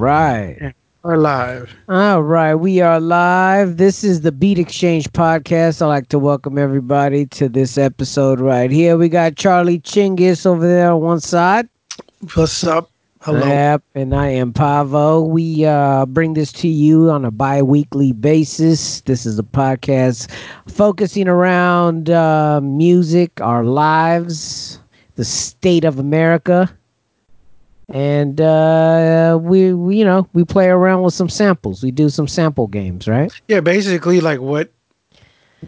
Right. We're live. All right. We are live. This is the Beat Exchange podcast. I'd like to welcome everybody to this episode right here. We got Charlie Chinggis over there on one side. What's up? Hello. Yep. And I am Pavo. We uh, bring this to you on a bi weekly basis. This is a podcast focusing around uh, music, our lives, the state of America and uh, we, we, you know we play around with some samples. We do some sample games, right? Yeah, basically like what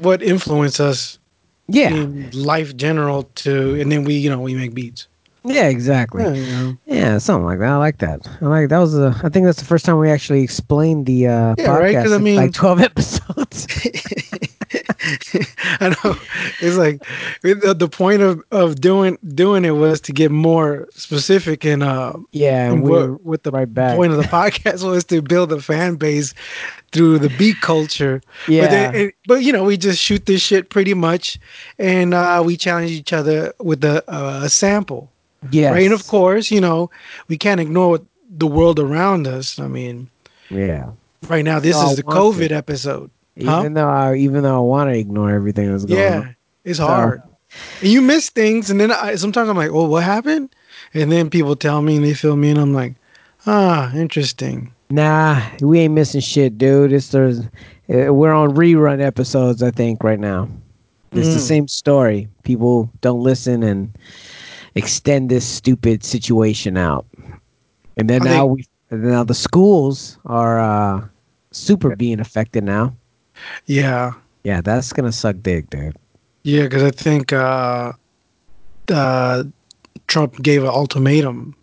what influenced us Yeah, in life general to and then we you know we make beats. yeah, exactly. Yeah, Yeah. you know. something like that. I like that. I like that was a. I think that's the first time we actually explained the uh, Yeah, right, podcast. 'cause I mean- like twelve episodes. I know. It's like the, the point of, of doing doing it was to get more specific and uh yeah, and we what, what the right back. point of the podcast was to build a fan base through the beat culture. yeah, But, then, it- but you know, we just shoot this shit pretty much, and uh, we challenge each other with a, uh, a sample, yes. right? And of course, you know, we can't ignore what the world around us. I mean, yeah. right now this So is the COVID to. episode. Even though I, even though I want to ignore everything that's going Yeah, on. it's So- hard. And you miss things, and then I, sometimes I'm like, "Oh, what happened?" And then people tell me, and they feel me, and I'm like, "Ah, interesting." Nah, we ain't missing shit, dude. It's there's, uh, we're on rerun episodes, I think, right now. It's the Mm. same story. People don't listen and extend this stupid situation out. And then Are now they- we, now the schools are uh, super being affected now. Yeah, Yeah, that's gonna suck dick, dude. yeah, because I think uh, uh, Trump gave an ultimatum.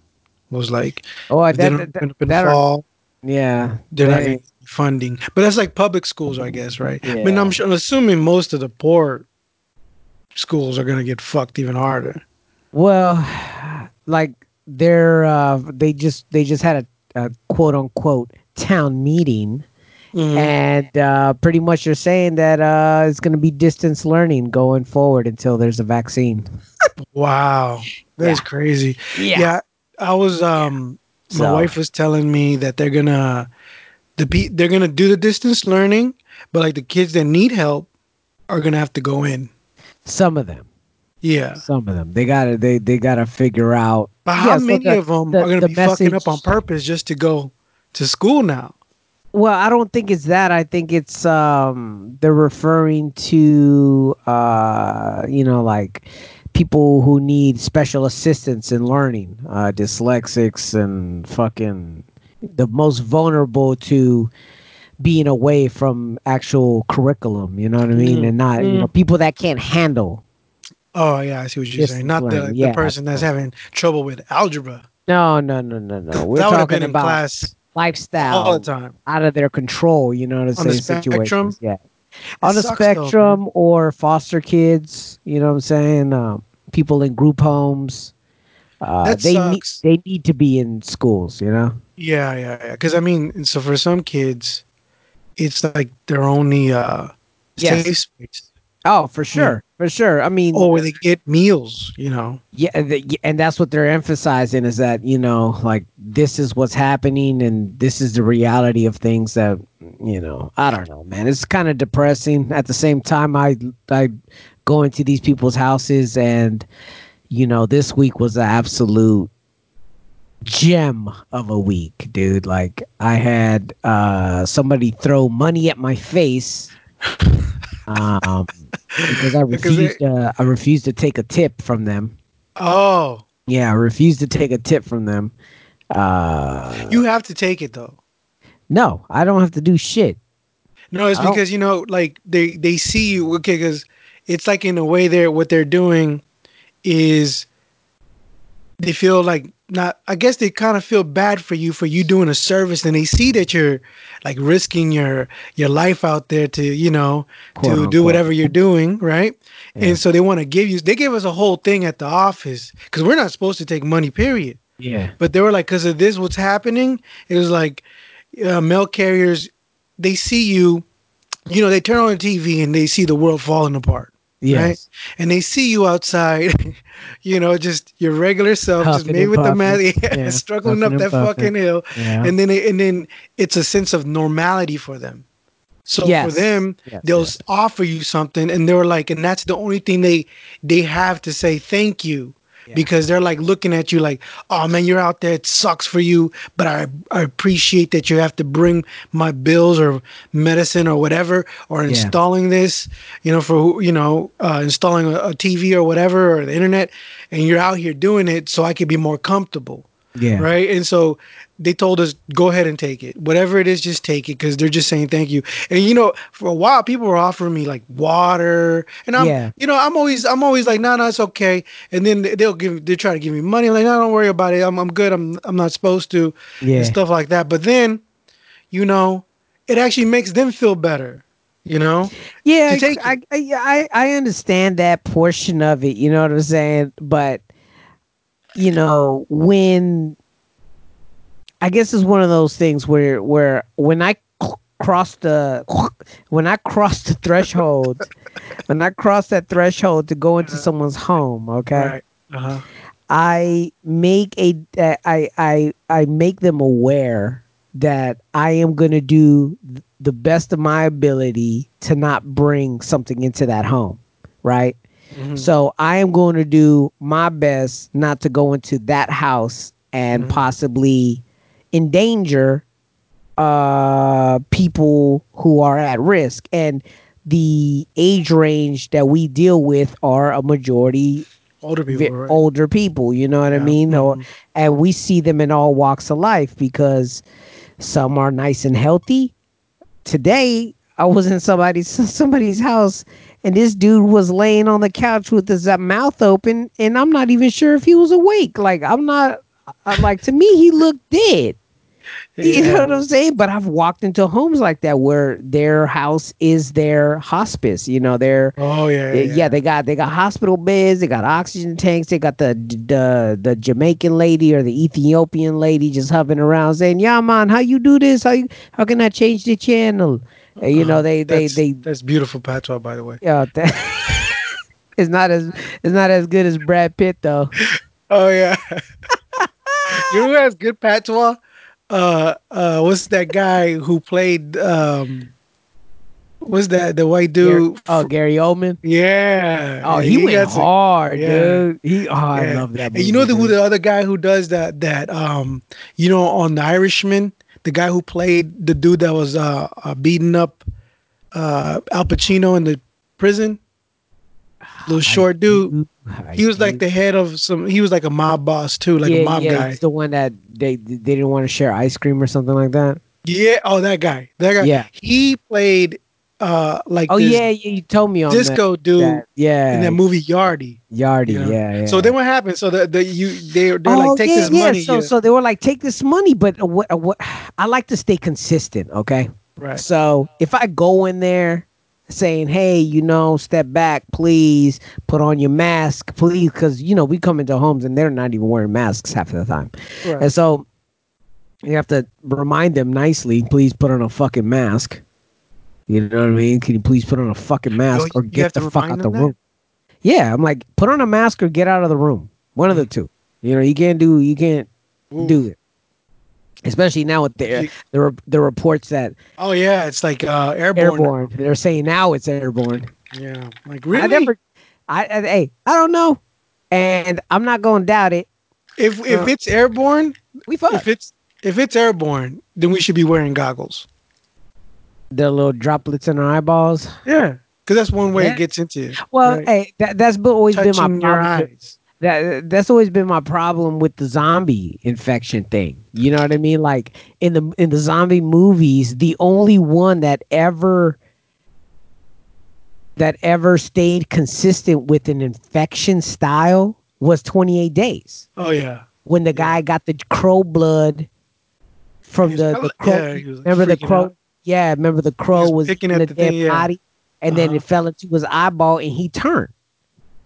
Was like, Oh, I that, that, open up in that are- fall, yeah, they're not getting funding. But that's like public schools, I guess, right? I mean, Yeah. I'm, I'm assuming most of the poor schools are gonna get fucked even harder. Well, like they're uh, they just they just had a, a quote unquote town meeting, Mm-hmm. and uh, pretty much they're saying that uh, it's going to be distance learning going forward until there's a vaccine. Wow, that's Yeah. crazy. Yeah, I was um my So- wife was telling me that they're gonna the pe- they're gonna do the distance learning, but like the kids that need help are gonna have to go in. Some of them, Yeah, some of them, they got to they they got to figure out. but how Yeah, so many the- of them the- are gonna the be fucking up on purpose just to go to school now? Well, I don't think it's that. I think it's um they're referring to uh you know like people who need special assistance in learning, uh dyslexics and fucking the most vulnerable to being away from actual curriculum, you know what I mean? Mm, And not you know people that can't handle. Oh yeah, I see what you're saying. Not the, learning, the yeah. person that's having trouble with algebra. No, no, no, no, no. We're that would have talking been in about class lifestyle all the time. out of their control, you know, to On the say spectrum? situations. Yeah. on the sucks though, spectrum or foster kids, you know what I'm saying? Um, people in group homes. Uh, they need sucks. they need to be in schools, you know. Yeah, yeah, yeah. Because I mean, so for some kids, it's like their only uh Yes. safe space. Oh, for sure, for sure. I mean, Or where they get meals, you know. yeah, and that's what they're emphasizing is that you know, like this is what's happening, and this is the reality of things that you know. I don't know, man. It's kind of depressing. At the same time, I I go into these people's houses, and you know, this week was an absolute gem of a week, dude. Like I had uh somebody throw money at my face. Um, because I refused. uh, I refused to take a tip from them. Oh, Yeah, I refused to take a tip from them. Uh, you have to take it though. no, I don't have to do shit. No, it's I don't- because you know, like they they see you. Okay, because it's like in a way they're what they're doing is they feel like not. I guess they kind of feel bad for you for you doing a service, and they see that you're like risking your your life out there to you know Quote, to do whatever you're doing, right? Yeah. And so they want to give you. They gave us a whole thing at the office because we're not supposed to take money, period. Yeah, But they were like, because of this, what's happening? It was like, uh, mail carriers, they see you, you know, they turn on the TV and they see the world falling apart. Yes. And they see you outside, you know, just your regular self, just Huffing and with the puffing. mask, Yeah, struggling huffing up that puffing. fucking hill, Yeah. and then and then it's a sense of normality for them. So for them, Yes, they'll yes. offer you something, and they're like, and that's the only thing they they have to say thank you. Yeah. Because they're like looking at you like, oh man, you're out there. It sucks for you, but I I appreciate that you have to bring my bills or medicine or whatever, or Yeah. installing this, you know, for you know, uh, installing a, a TV or whatever or the internet, and you're out here doing it so I could be more comfortable Yeah. right? And so they told us, go ahead and take it. Whatever it is, just take it because they're just saying thank you. And you know, for a while, people were offering me like water, and I'm, Yeah. you know, I'm always, I'm always like, no, no, it's okay. And then they'll give, they try to give me money, like, no, don't worry about it. I'm, I'm good. I'm, I'm not supposed to, Yeah. and stuff like that. But then, you know, it actually makes them feel better. You know, Yeah, I, I I I understand that portion of it. You know what I'm saying? But you know when I guess it's one of those things where where when I cross the when I cross the threshold, when I cross that threshold to go into someone's home, okay, right? Uh-huh. I make a I I I make them aware that I am going to do the best of my ability to not bring something into that home, right? Mhm. So I am going to do my best not to go into that house and Mhm. possibly endanger uh people who are at risk and the age range that we deal with are a majority Older people, vi- right? older people you know what i mean Mhm. and we see them in all walks of life because some are nice and healthy today i was in somebody's somebody's house and this dude was laying on the couch with his mouth open and i'm not even sure if he was awake like i'm not I'm like to me he looked dead you know what I'm saying? But I've walked into homes like that where their house is their hospice. You know, their Oh yeah, eh, yeah, yeah. they got they got hospital beds, they got oxygen tanks, they got the the the Jamaican lady or the Ethiopian lady just hovering around saying, "Yeah, man, how you do this? How you how can I change the channel?" You know, Uh-huh. they they that's, they that's beautiful patois, by the way. yeah. that- it's not as it's not as good as Brad Pitt though. Oh yeah. you know who has good patois? Uh uh what's that guy who played um what's that the white Gary, dude? oh, Gary Oldman. yeah. Oh, Yeah, he, went hard, yeah. dude. He oh, I love that. And you know the, who the other guy who does that that um you know on the Irishman, the guy who played the dude that was uh, uh beating up uh Al Pacino in the prison? Little short dude. He was like the head of some he was like a mob boss too, like yeah, a mob yeah, guy. He's the one that they they didn't want to share ice cream or something like that. Yeah. Oh, that guy. That guy. Yeah. He played uh like Oh yeah, yeah, you told me on disco that, dude that- Yeah, in that movie Yardie. Yardie. you know? Yeah, yeah. So then what happened? So the, the you they they're oh, like take yeah, this yeah. money. So yeah. so they were like, take this money, but uh, what uh, what? I like to stay consistent. Okay. right. So if I go in there saying, "Hey, you know, step back, please, put on your mask, please," because you know we come into homes and they're not even wearing masks half of the time, right. and so you have to remind them nicely, please put on a fucking mask. You know what I mean? Can you please put on a fucking mask or get the fuck out the them that? room? Yeah, I'm like, put on a mask or get out of the room. One of the two. You know, you can't do you can't Ooh. do it. Especially now with the the, the reports that Oh yeah, it's like uh airborne. airborne. They're saying now it's airborne. Yeah. Like really? I never. I, I hey, I don't know, and I'm not going to doubt it. if if Uh, it's airborne, We fuck. if it's if it's airborne, then we should be wearing goggles. The little droplets in our eyeballs. Yeah. Because that's one way Yeah. it gets into you. Well, Right. hey, that that's always been my Touching your problem. eyes. That that's always been my problem with the zombie infection thing. You know what I mean? Like in the in the zombie movies, the only one that ever that ever stayed consistent with an infection style was 28 days. Oh yeah. when the guy got the crow blood from the, the crow. yeah, like, remember the crow? out. Yeah, remember the crow was was, picking in at the, the dead thing, yeah. body, and then Uh-huh. it fell into his eyeball, and he turned.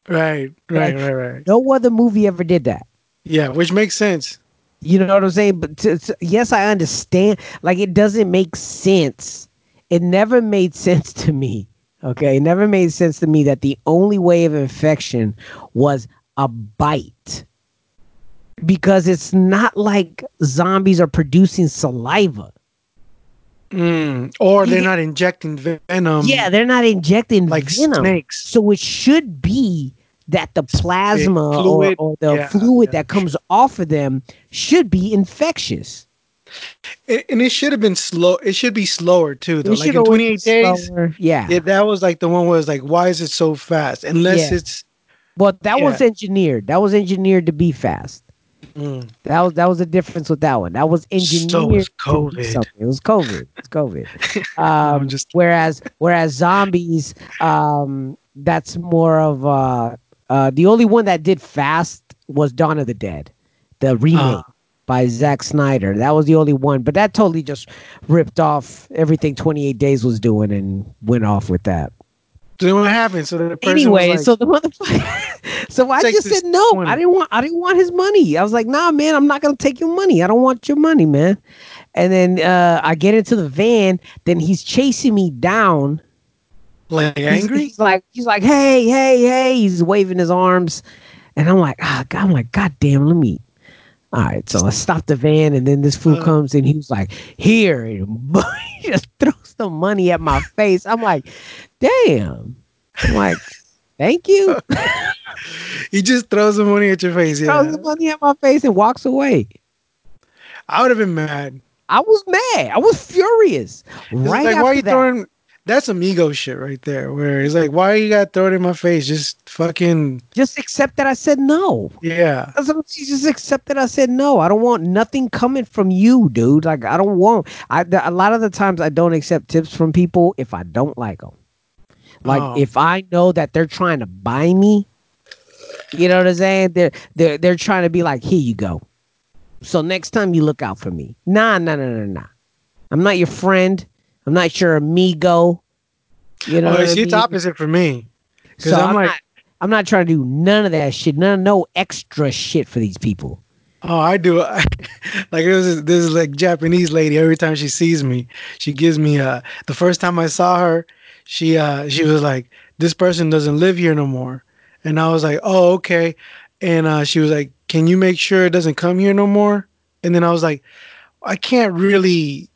Right. Right. Right. Right. No other movie ever did that. Yeah, which makes sense. You know what I'm saying? But to, to- yes, I understand. Like it doesn't make sense. It never made sense to me. Okay, it never made sense to me that the only way of infection was a bite. Because it's not like zombies are producing saliva. Mm. Or they're Yeah. not injecting venom. yeah, they're not injecting like venom. snakes. So it should be that the plasma fluid, or, or the yeah, fluid yeah. that comes off of them should be infectious. And, and it should have been slow. It should be slower too, though. It Like in always 28 days, slower. Yeah. yeah, that was like the one where it's like, why is it so fast? Unless Yeah. it's Well, that was engineered. That was engineered to be fast. Mm, That was that was the difference with that one. That was engineered. So was COVID. It was COVID. It's COVID. Um, just- whereas whereas zombies, um, that's more of uh, uh, the only one that did fast was Dawn of the Dead, the remake Ah. by Zack Snyder. That was the only one, but that totally just ripped off everything Twenty Eight Days was doing and went off with that. So then what happened? So the person Anyway, like, so the motherfucker. so I just said no. 20. I didn't want. I didn't want his money. I was like, nah, man. I'm not gonna take your money. I don't want your money, man. And then uh, I get into the van. Then he's chasing me down. like He's- angry. He's, like, he's like, hey, hey, hey. He's waving his arms, and I'm like, ah, God, I'm like, God damn, let me. All right, so I stopped the van, and then this fool Uh. comes and he was like, "Here," and he just throws the money at my face. I'm like, "Damn!" I'm like, "Thank you." He just throws the money at your face. throws the money at my face and walks away. I would have been mad. I was mad. I was furious. It's Right like, why are you that, throwing? That's some ego shit right there. Where it's like, why you got to throw it in my face? Just fucking just accept that I said no. yeah. That's what I'm saying, Just accept that I said no. I don't want nothing coming from you, dude. Like I don't want. I a lot of the times I don't accept tips from people if I don't like them. Like Oh. if I know that they're trying to buy me, you know what I'm saying? They're they're they're trying to be like, here you go. So next time you look out for me. Nah, nah, nah, nah, nah. I'm not your friend. I'm not your amigo. You know, oh, it's the opposite for me. So I'm, I'm, like, not, I'm not trying to do none of that shit. None, no extra shit for these people. oh, I do. like it was this is like Japanese lady. Every time she sees me, she gives me uh the first time I saw her, she uh she was like, This person doesn't live here no more. And I was like, Oh, okay. And uh she was like, Can you make sure it doesn't come here no more? And then I was like, I can't really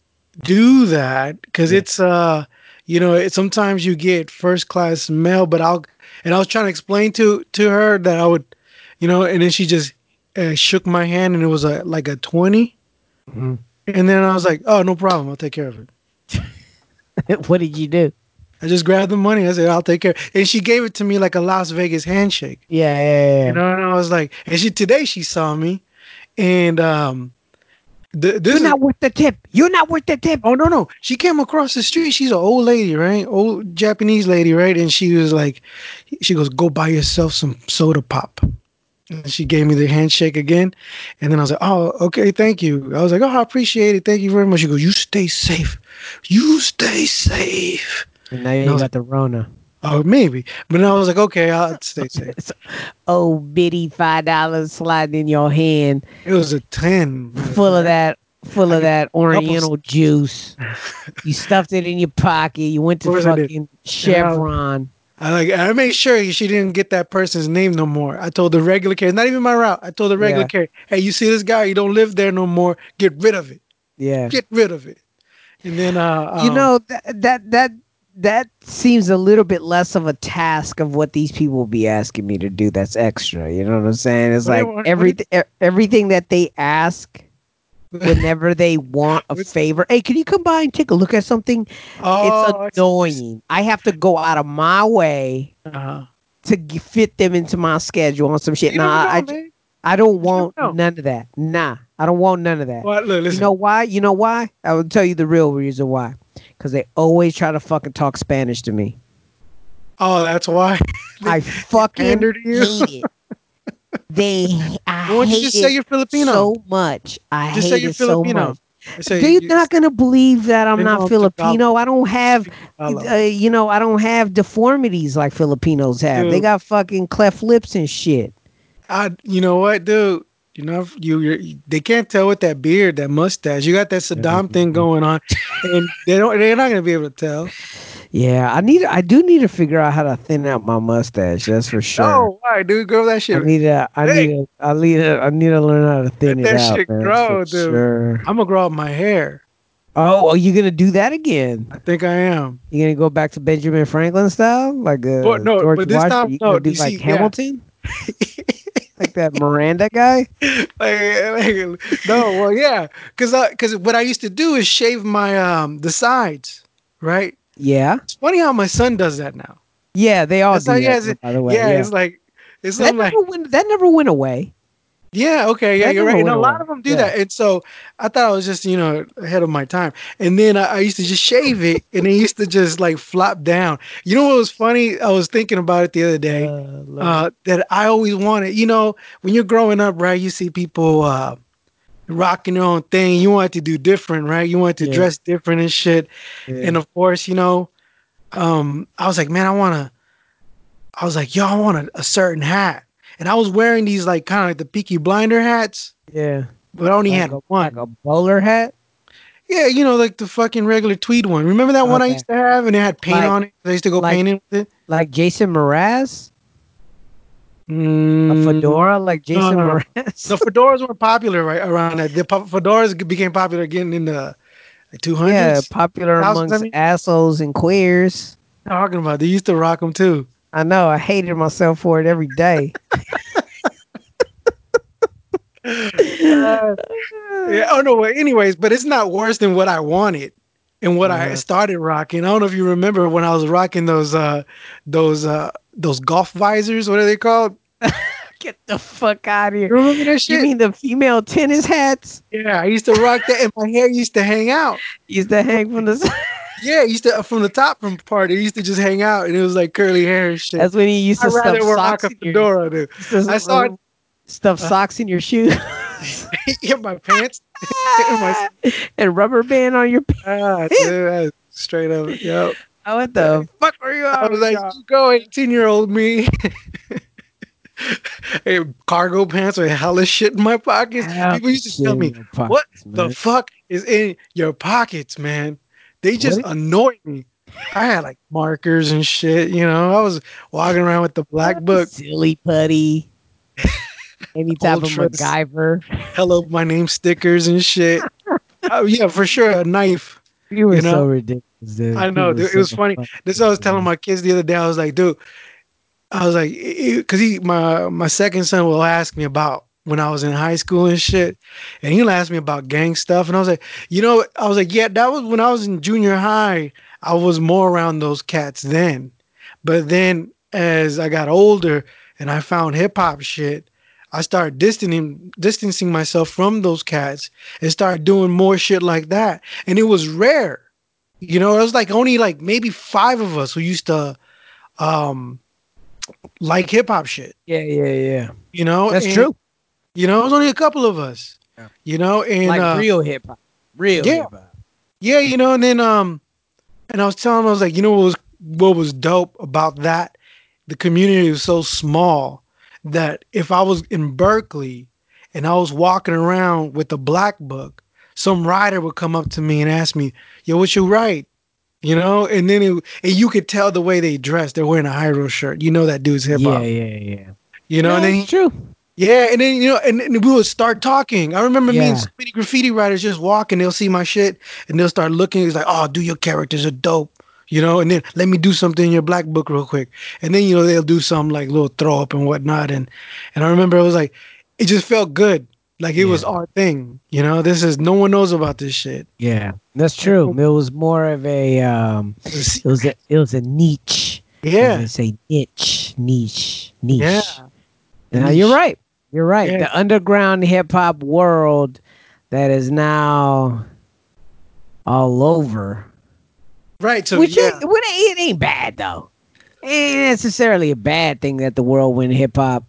do that because Yeah. it's uh you know it, sometimes you get first class mail but i'll and i was trying to explain to to her that i would you know and then she just uh, shook my hand and it was a like a 20 Mhm. and then i was like oh no problem i'll take care of it what did you do? I just grabbed the money i said i'll take care and she gave it to me like a las vegas handshake Yeah, yeah, yeah. you know and i was like and she today she saw me and um th- this You're is, not worth the tip. You're not worth the tip. Oh no no! She came across the street. She's an old lady, right? Old Japanese lady, right? And she was like, she goes, "Go buy yourself some soda pop." And she gave me the handshake again, and then I was like, "Oh, okay, thank you." I was like, "Oh, I appreciate it. Thank you very much." She goes, "You stay safe. You stay safe." And now you got the Rona. Oh, maybe, but then I was like, "Okay, I'll stay safe." Oh bitty five dollars sliding in your hand, It was a ten. full of that, full of that Oriental juice. You stuffed it in your pocket. You went to Of course I did. fucking Chevron. I like I made sure she didn't get that person's name no more. I told the regular carrier, not even my route. I told the regular Yeah. carrier, hey, you see this guy? You don't live there no more. Get rid of it. Yeah. Get rid of it. And then uh you um, know that that that that seems a little bit less of a task of what these people will be asking me to do that's extra you know what i'm saying it's like want- what do everything everything that they ask whenever they want a favor hey can you come by and take a look at something oh, it's annoying i have to go out of my way Uh-huh. to g- fit them into my schedule on some shit You nah I, I. I don't want none of that nah i don't want none of that Well, look, you know why? You know why? I will tell you the real reason why. Because they always try to fucking talk Spanish to me. oh, that's why. I fucking hate it. They, I Why don't you hate just say it you're Filipino? so much. I Just hate say you're it so Filipino. much. Say They're you- not gonna believe that I'm not Filipino. I don't have, uh, you know, I don't have deformities like Filipinos have. They got fucking cleft lips and shit. I, you know what, dude? You know, you you're, they can't tell with that beard, that mustache. You got that Saddam thing going on, and they don't. They're not gonna be able to tell. Yeah, I need. I do need to figure out how to thin out my mustache. That's for sure. Oh, why, dude? Grow that I shit. need to. I Hey. need to. I need to. I need to learn how to thin Let it that out. shit man, grow, dude. Sure. I'm gonna grow out my hair. Oh, are you gonna do that again? I think I am. You gonna go back to Benjamin Franklin style, like uh, But no, George but this Washington? time- no, do you like see, yeah. Like that Miranda guy. like, like, no, well, yeah, because because what I used to do is shave my um the sides, right? Yeah, It's funny how my son does that now. yeah, they all That's do how he that. has it. By the way, yeah, yeah, it's like it's that something like never went. That never went away. Yeah, okay, yeah, you're right. And a lot of them do Yeah. that, and so I thought I was just you know ahead of my time. And then I, I used to just shave it, and it used to just like flop down. You know what was funny? I was thinking about it the other day. Uh, uh, that I always wanted. You know, when you're growing up, right? You see people uh, rocking their own thing. You want to do different, right? You want to Yeah. dress different and shit. Yeah. And of course, you know, um, I was like, man, I want to. I was like, yo, I want a, a certain hat, and I was wearing these like kind of like the Peaky Blinder hats, yeah, but I only like had a, one. like a bowler hat. yeah, you know, like the fucking regular tweed one. Remember that one I used to have, and it had paint Like- on it. I used to go like- painting with it. like Jason Mraz, a Mm, fedora like Jason no, no. Mraz. The fedoras were popular right around that. The fedoras became popular again in the two hundreds. yeah, popular Thousands, I amongst mean? assholes and queers. talking about they used to rock them too. I know. I hated myself for it every day. Yeah. Oh no. Anyways, but it's not worse than what I wanted and what I started rocking. I don't know if you remember when I was rocking those uh those uh those golf visors. What are they called? Get the fuck out of here. remember that You shit? mean the female tennis hats yeah, I used to rock that, and my hair used to hang out. used to hang from the side? Yeah, it used to from the top from part. It used to just hang out, and it was like curly hair and shit. That's when he used to I'd rather stuff wear socks a in your, fedora, dude. I saw it- stuff socks in your shoes in my pants. my- and rubber band on your. pants. Ah, dude, straight up. Yep. What the fuck were you I was like, y'all? go, 18 year old me. hey, cargo pants with hella shit in my pockets. People used to tell me, your what pockets, the fuck is in your pockets, man? They just What? annoyed me. I had like markers and shit, you know. I was walking around with the black book. silly putty, any type of. MacGyver. Hello, my name stickers and shit. oh yeah, for sure, a knife. You were You know? so ridiculous, dude. I know, dude. It was so funny. This I was telling my kids the other day. I was like, dude, I was like, because he, my my second son will ask me about when I was in high school and shit, and he'll ask me about gang stuff, and I was like, you know, I was like, yeah, that was when I was in junior high. I was more around those cats then, but then as I got older and I found hip hop shit. I started distancing distancing myself from those cats and started doing more shit like that. And it was rare. You know, it was like only like maybe five of us who used to um like hip hop shit. Yeah, yeah, yeah. You know, That's And, true. You know, it was only a couple of us. Yeah. You know, and like uh, real hip hop, real yeah. hip hop. yeah, you know, and then um, and I was telling him, I was like, you know, what was what was dope about that? The community was so small that if I was in Berkeley and I was walking around with a black book, some writer would come up to me and ask me, "Yo, what you write?" You know, and then it, and you could tell the way they dress. They're wearing a Hiero shirt. You know that dude's hip hop. yeah, yeah. Yeah. You know, yeah, and then he, true. Yeah, and then you know, and, and we would start talking. I remember me and Yeah. so many graffiti writers just walking. They'll see my shit and they'll start looking. It's like, oh, do your characters are dope, you know. And then let me do something in your black book real quick. And then you know they'll do some like little throw up and whatnot. And and I remember it was like, it just felt good, like it was our thing. You know, this is no one knows about this shit. Yeah, that's true. It was more of a um, it was a it was a niche. yeah, say niche, niche, niche. yeah, Now you're right. You're right. Yeah. The underground hip hop world that is now all over. right. So Which yeah, ain't- it ain't bad though. It ain't necessarily a bad thing that the world went hip hop.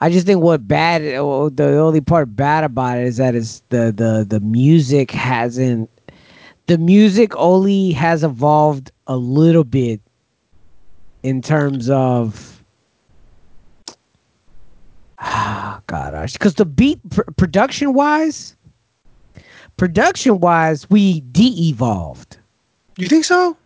I just think what bad oh, oh, the only part bad about it is that it's the the the music hasn't the music only has evolved a little bit in terms of god because the beat pr- production wise production wise we de-evolved you think so?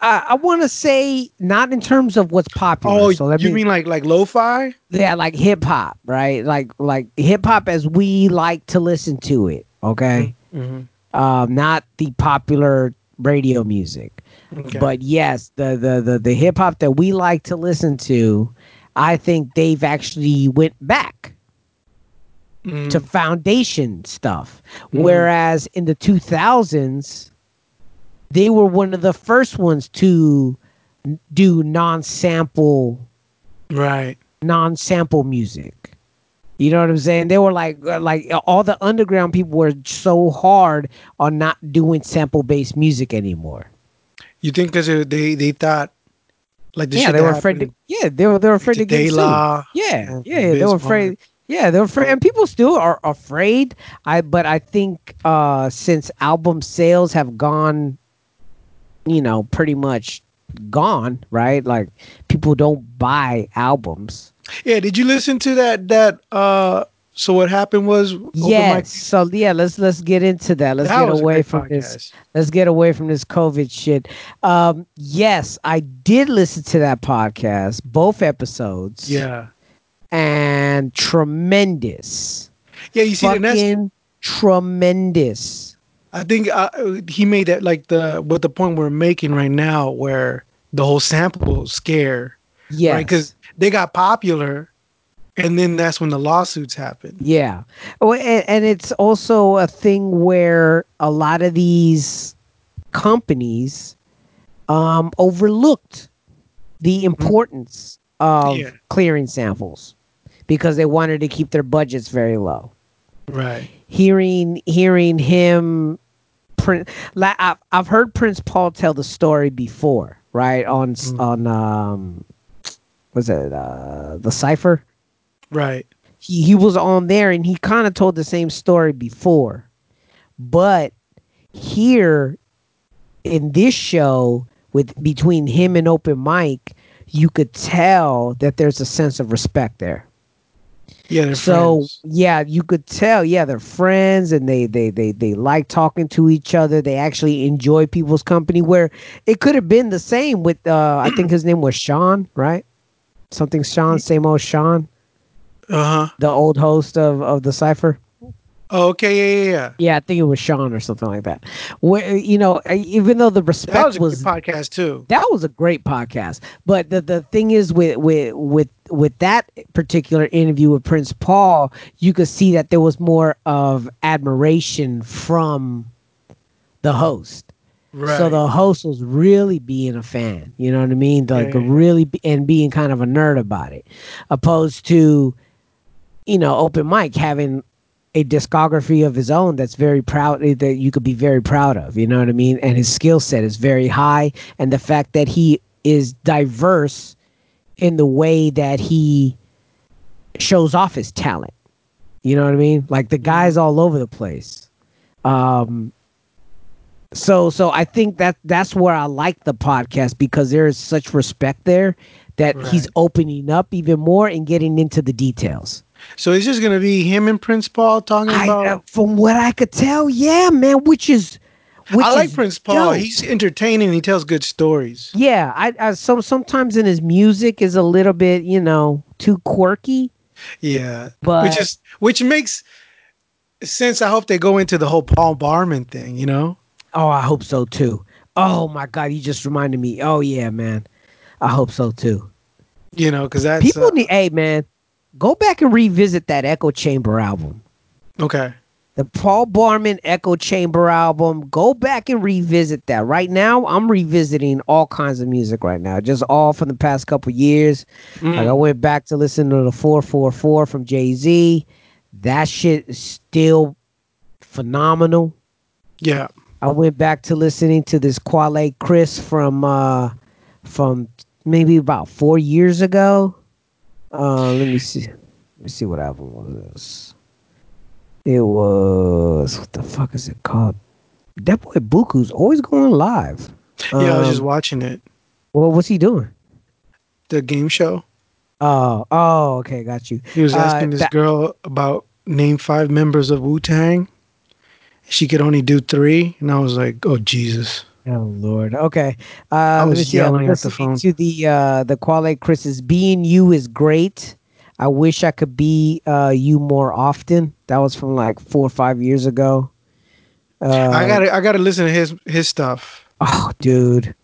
I, I want to say not in terms of what's popular. Oh, so let you me, mean like like lo-fi? yeah, like hip hop, right? Like like hip hop as we like to listen to it. Okay, Mm-hmm. um, not the popular radio music. Okay. But yes, the the the, the hip hop that we like to listen to, I think they've actually went back Mhm. to foundation stuff. Mhm. Whereas in the 2000s, they were one of the first ones to do non-sample right. non-sample music. You know what I'm saying? They were like uh, like all the underground people were so hard on not doing sample-based music anymore. You think because they they thought like the yeah, they were afraid to yeah, they were they were afraid to to get sued. La, Yeah, yeah, they were afraid. Yeah, they're afraid, and people still are afraid. I but I think uh since album sales have gone, you know, pretty much gone, right? Like people don't buy albums. Yeah, did you listen to that that uh so what happened was yes. So yeah, let's let's get into that. Let's That get away from this. Let's get away from this COVID shit. Um, yes, I did listen to that podcast, both episodes. Yeah. and tremendous. Yeah, you see the next Fucking tremendous. I think uh, he made that like the what the point we're making right now where the whole sample scare, right? Cuz they got popular and then that's when the lawsuits happen. Yeah. Oh, and, and it's also a thing where a lot of these companies um, overlooked the importance of Yeah. clearing samples because they wanted to keep their budgets very low. Right. Hearing hearing him Prin- like I've, I've heard Prince Paul tell the story before, right? On Mm. on um was it uh the cipher? Right. he, he was on there and he kind of told the same story before. But here in this show with between him and Open Mike, you could tell that there's a sense of respect there. Yeah, they're so friends. yeah, you could tell, yeah, they're friends and they they they they like talking to each other. They actually enjoy people's company where it could have been the same with uh I think his name was Sean, right? Something Sean, same old Sean, Uh-huh. the old host of of the Cipher. Oh, okay, yeah, yeah, yeah. Yeah, I think it was Sean or something like that. Where you know, uh, even though the respect That was a was podcast too. that was a great podcast, but the the thing is with with with with that particular interview with Prince Paul, you could see that there was more of admiration from the host. Right. So the host was really being a fan, you know what I mean? Like yeah, yeah. really be, and being kind of a nerd about it, opposed to, you know, Open Mike having a discography of his own that's very proud that you could be very proud of, you know what I mean? And his skill set is very high, and the fact that he is diverse in the way that he shows off his talent, you know what I mean? Like the guy's all over the place. Um, so so I think that that's where I like the podcast because there is such respect there that he's opening up even more and getting into the details. So it's just gonna be him and Prince Paul talking I, about. uh, from what I could tell, yeah, man, which is which I like is Prince Paul. dope. He's entertaining. He tells good stories. yeah, I, I some sometimes in his music is a little bit, you know, too quirky, Yeah, but which is which makes sense. I hope they go into the whole Paul Barman thing. You know. oh, I hope so too. Oh my god, you just reminded me. Oh yeah, man. I hope so too. You know, because that's People uh, need hey man, go back and revisit that Echo Chamber album. okay. the Paul Barman Echo Chamber album. Go back and revisit that. Right now, I'm revisiting all kinds of music right now, just all from the past couple years. Mm. Like I went back to listen to the 444 from Jay Z. That shit is still phenomenal. Yeah. I went back to listening to this Quelle Chris from uh from maybe about four years ago. Uh let me see. Let me see what album was this. It was what the fuck is it called? That boy Buku's always going live. Yeah, I was just Um, watching it. well, what's he doing? The game show. Oh, oh, okay, got you. He was Uh, asking this that- girl about name five members of Wu Tang. She could only do three, and I was like, "Oh Jesus!" Oh Lord. Okay. Uh, I was see. Yelling at the phone. To the uh, the Quelle Chris's being you is great. I wish I could be uh, you more often. That was from like four or five years ago. Uh, I gotta I gotta listen to his his stuff. Oh, dude.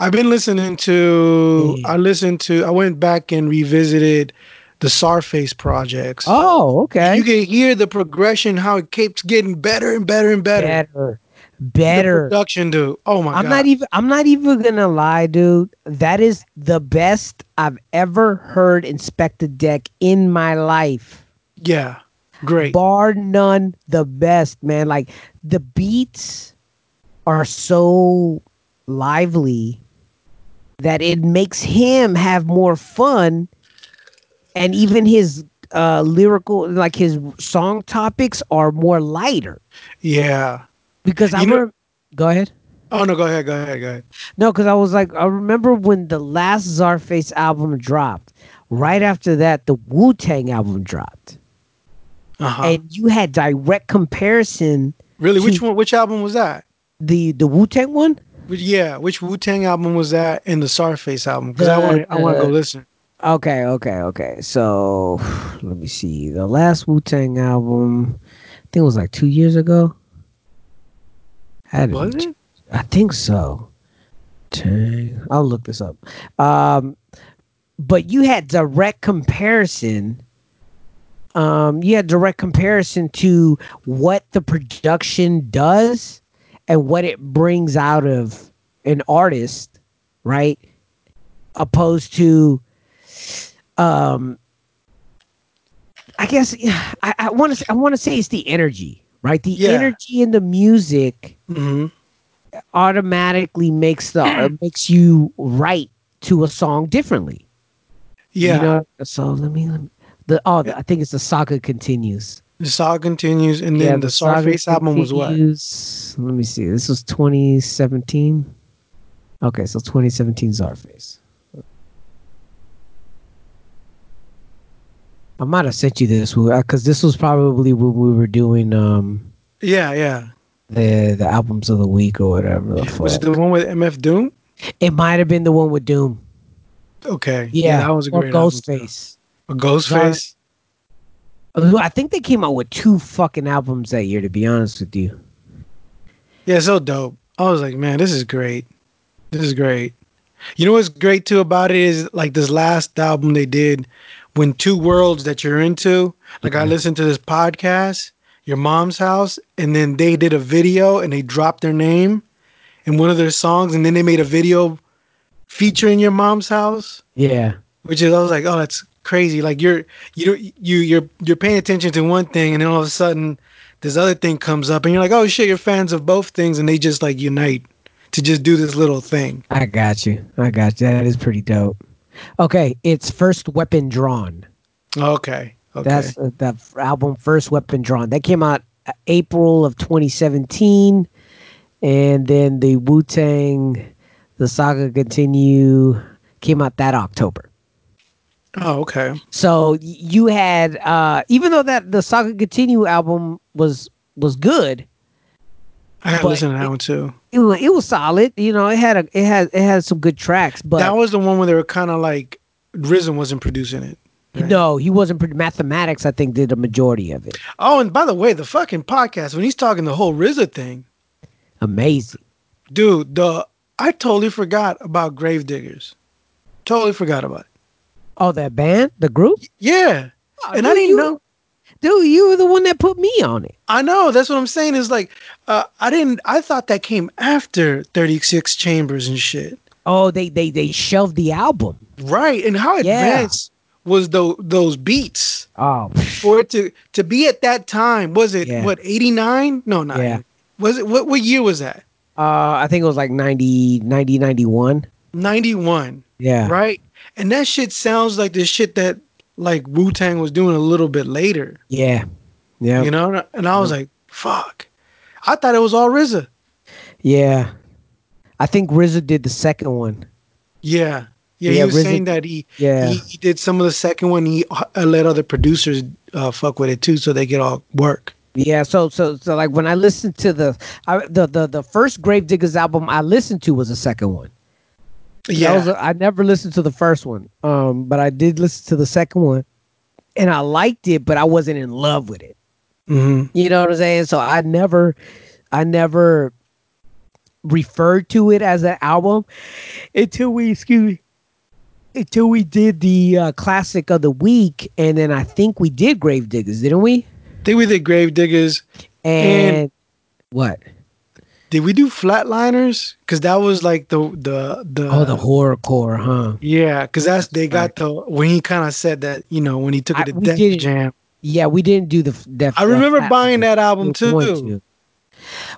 I've been listening to. Yeah. I listened to. I went back and revisited the Czarface projects. Oh, okay. You can hear the progression, how it keeps getting better and better and better. better, The better. production, dude. Oh my I'm god. not even. I'm not even gonna lie, dude. That is the best I've ever heard Inspectah Deck in my life. yeah. Great. bar none the best man like the beats are so lively that it makes him have more fun and even his uh lyrical like his song topics are more lighter Yeah. Because i You know- remember go ahead Oh no. Go ahead. Go ahead. Go ahead. no because i was like i remember when the last Czarface album dropped right after that the wu-tang album dropped Uh-huh. and you had direct comparison really? Which one? Which album was that? the the Wu Tang one. Yeah. Which Wu Tang album was that? And the Czarface album? Because I want. I want to go listen. Okay, okay, okay. So let me see. The last Wu Tang album, I think it was like two years ago. Had Was it? I think so. Tang. I'll look this up. Um, but you had direct comparison. Um, you had direct comparison to what the production does and what it brings out of an artist, right? Opposed to, um, I guess I, I want to I want to say it's the energy, right? The Yeah. energy in the music hmm automatically makes the uh, makes you write to a song differently. Yeah. You know? So let me, let me the oh I think it's the saga continues. the saga continues, and then the, Saga Czarface album was what? Let me see. This was 2017. Okay, so 2017 Czarface. I might have sent you this because this was probably when we were doing um Yeah. Yeah. The the albums of the week or whatever. The Was it the one with MF Doom? It might have been the one with Doom. Okay. Yeah, that was a or great album, too. Ghostface. A Ghostface. I think they came out with two fucking albums that year. To be honest with you, Yeah, so dope. I was like, man, this is great. This is great. You know what's great too about it is like this last album they did when two worlds that you're into. Like I Mhm. listened to this podcast, Your Mom's House, and then they did a video and they dropped their name in one of their songs, and then they made a video featuring Your Mom's House. yeah, which is I was like, oh, that's crazy. Like you're you you you're you're paying attention to one thing, and then all of a sudden this other thing comes up, and you're like, oh shit, you're fans of both things, and they just like unite to just do this little thing. I got you. I got you. That is pretty dope. Okay, it's First Weapon Drawn. Okay, okay, That's uh, the album First Weapon Drawn. That came out uh, April of 2017, and then the Wu Tang, the Saga Continue came out that October. oh okay, So you had, uh, even though that the Saga Continue album was was good, I gotta But listen to that it- one too. it was it was solid. You know, it had a it had it had some good tracks, but that was the one where they were kind of like RZA wasn't producing it. Right? no, he wasn't. pro- Mathematics, I think, did the majority of it. Oh, and by the way, the fucking podcast when he's talking the whole RZA thing, Amazing. dude. The I totally forgot about Gravediggaz. Totally forgot about it. Oh, that band, the group, Yeah, and I didn't you- know. Dude, you were the one that put me on it. I know. That's what I'm saying. Is like, uh, I didn't. I thought that came after 36 Chambers and shit. Oh, they they they shelved the album. Right. And how advanced was those those beats Oh, for it to to be at that time? Was it Yeah. what 89? No, not. Yeah. Was it what? What year was that? uh, I think it was like 90, 90 91. 91. Yeah. Right. And that shit sounds like the shit that like Wu Tang was doing a little bit later. Yeah. Yeah. You know. And I was like, fuck. I thought it was all RZA. Yeah. I think RZA did the second one. Yeah. Yeah, Yeah, he was saying that he, Yeah. he he did some of the second one. He uh, let other producers uh, fuck with it too, so they get all work. Yeah, so so so like when I listened to the I, the the the first Gravediggaz album I listened to was the second one. Yeah, was I never listened to the first one, um, but I did listen to the second one, and I liked it, but I wasn't in love with it. hmm You know what I'm saying? So I never, I never referred to it as an album until we, excuse me, until we did the uh, classic of the week, and then I think we did Gravediggaz, didn't we? I think we did Gravediggaz. And, And- what? Did we do Flatlinerz? Because that was like the the the Oh, the horror core, huh? yeah. Because that's they got the when he kind of said that you know when he took it to did- Jam. Yeah, we didn't do the def. I remember buying that album too. to?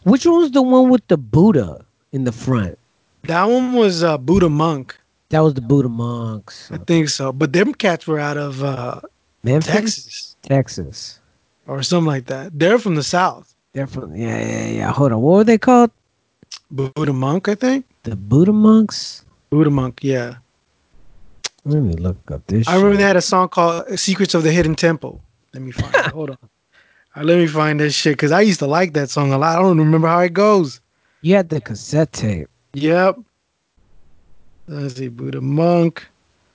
Which one was the one with the Buddha in the front? That one was uh, Buddha Monk. That was the Buddha monks. I think so. But them cats were out of uh, Memphis, Texas Texas. or something like that. They're from the South. They're from yeah, yeah, yeah. Hold on, what were they called? Buddha Monk, I think. The Buddha monks. Buddha Monk, yeah. Let me look up this. I remember they had a song called "Secrets of the Hidden Temple." Let me find it. Hold on. Uh, let me find this shit because I used to like that song a lot. I don't remember how it goes. You had the cassette tape. Yep. Let's see, Buddha Monk.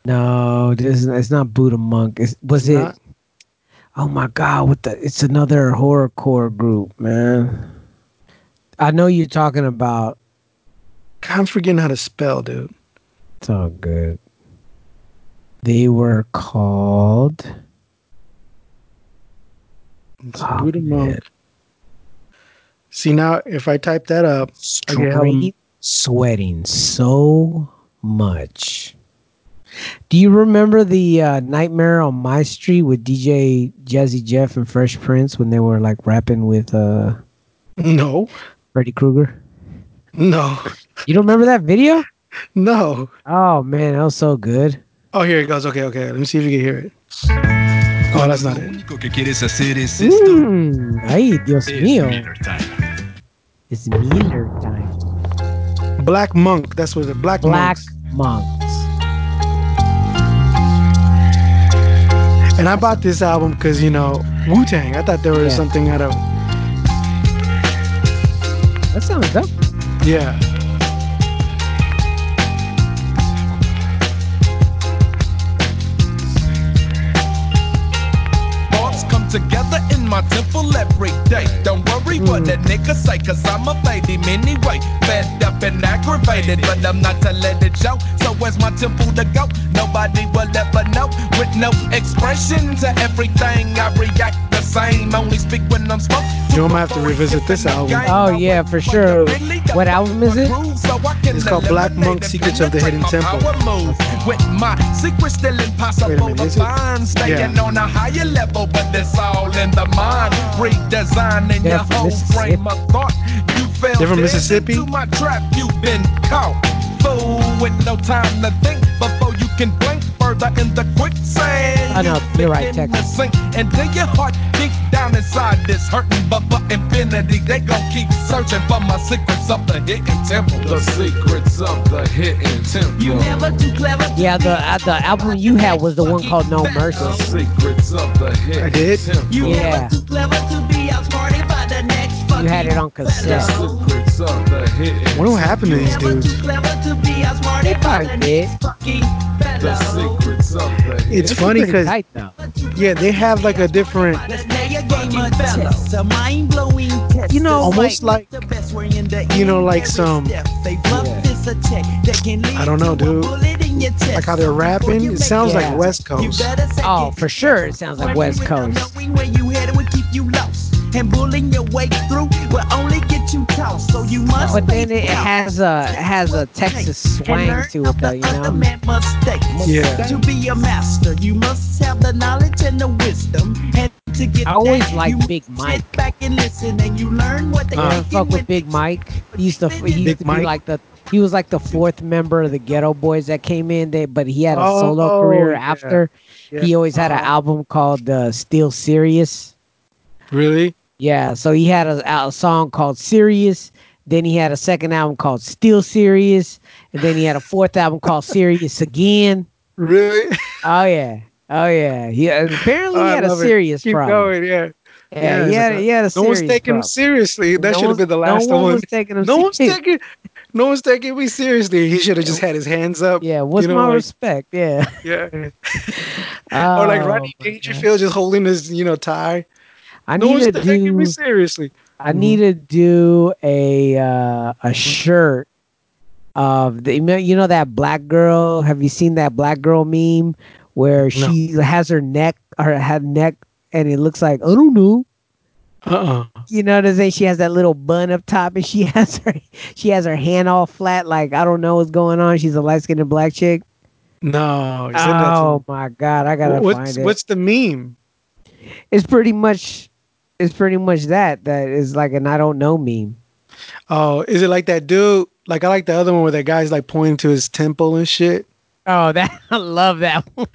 No, this is, it's not Buddha monk. It's, was It's it? not? Oh my god! What the? It's another horrorcore group, man. I know you're talking about. I'm forgetting how to spell, dude. It's all good. They were called. It's Oh, Buddha man. Monk. See now, if I type that up, Okay, how- Straight sweating so much. Do you remember the uh, Nightmare on My Street with DJ Jazzy Jeff and Fresh Prince when they were like rapping with uh, no, Freddy Krueger? no, You don't remember that video? no. Oh man, that was so good. Oh, here it goes. Okay, okay. Let me see if you can hear it. Oh, that's not Lo it. único que quieres hacer. Mm, ay, Dios Es mío. Miller time. It's Miller time. Black Monk. That's what it. Black Black Monks. Monks. And I bought this album because you know Wu Tang. I thought there was Yeah. something out of That sounds dope. yeah. My temple every day. Don't worry what the nigga say, cause I'm a him anyway. Fed up and aggravated, but I'm not to let it show. So where's my temple to go? Nobody will ever know. With no expression to everything, I react same. Only speak when I'm spoke. You might have to revisit this album. Oh, yeah, for sure. What album is it? It's called Black Monk Secrets of the Hidden Temple. With my secret still Wait a impossible minute, to is it? find. Staying Yeah. on a higher level, but it's all in the mind. Redesigning They're your from whole Mississippi. frame of thought. You fell They're from Mississippi? Into my trap, you've been caught. Fool with no time to think before you can blink further in the quicksand. I know, You you're right, begin to Texas. sink, and then your heart deep down inside this hurting, but for infinity they gon' keep searching for my secrets of the hidden temple. The secrets of the hidden temple. You never too clever. to Yeah, the uh, the album you had was the one called No Mercy. The secrets of the hidden I did? temple. You Yeah. never too clever to be outsmarted by the next You had it on cassette. Fellow. Secrets of the hidden What don't happen to these dudes? too clever to be outsmarted by probably the did. next fucking The fellow. secrets of the hidden It's funny because yeah, they have like a different, Let's lay a game of chess, a mind-blowing test. You know, almost like The best way in the you know, like some- step. They bluff this a check can lead I don't know, dude. bullet in your chest. like how they're rapping. It sounds Yeah. like West Coast. Oh, for sure, it sounds like West Coast. Knowing where you headed will keep you lost. And bullying your way through will only get you tossed. So you must But then it has a it has a Texas And swang to it of though, the you other know. man's mistakes. Yeah. To be a master, you must have the knowledge and the wisdom. And to get I always that, liked Big Mike. Sit back and listen, and you learn what they You Uh, fuck with Big Mike. He used to he used Big to Mike? be like the he was like the fourth member of the Geto Boys that came in. They but he had a Oh, solo career yeah. after. Yeah. He always had an album called uh, Still Serious. Really? Yeah, so he had a, a song called Serious. Then he had a second album called Still Serious, and then he had a fourth album called Serious Again. Really? Oh yeah, oh yeah. He apparently Oh, he had a love it. serious Keep problem. going. Yeah. Yeah, Yeah, yeah, like. No one's taking him seriously. That should have been the last no one. one. was taking him No one's serious. taking. No one's taking me seriously. He should have just had his hands up. Yeah, what's you know, my like- respect? Yeah. Yeah. or like Oh, Rodney Dangerfield just holding his, you know, tie. I no need to do. me seriously. I need to do a uh, a shirt of the you know that black girl. Have you seen that black girl meme where she has her neck or had neck and it looks like I don't know. Uh You know what I'm saying? She has that little bun up top and she has her she has her hand all flat like I don't know what's going on. She's a light skinned black chick. No. send that to Oh my god, I gotta what's find it. what's the meme? it's pretty much it's pretty much that that is like an I don't know meme. Oh, is it like that dude? Like I like the other one where that guy's like pointing to his temple and shit. Oh, that I love that one.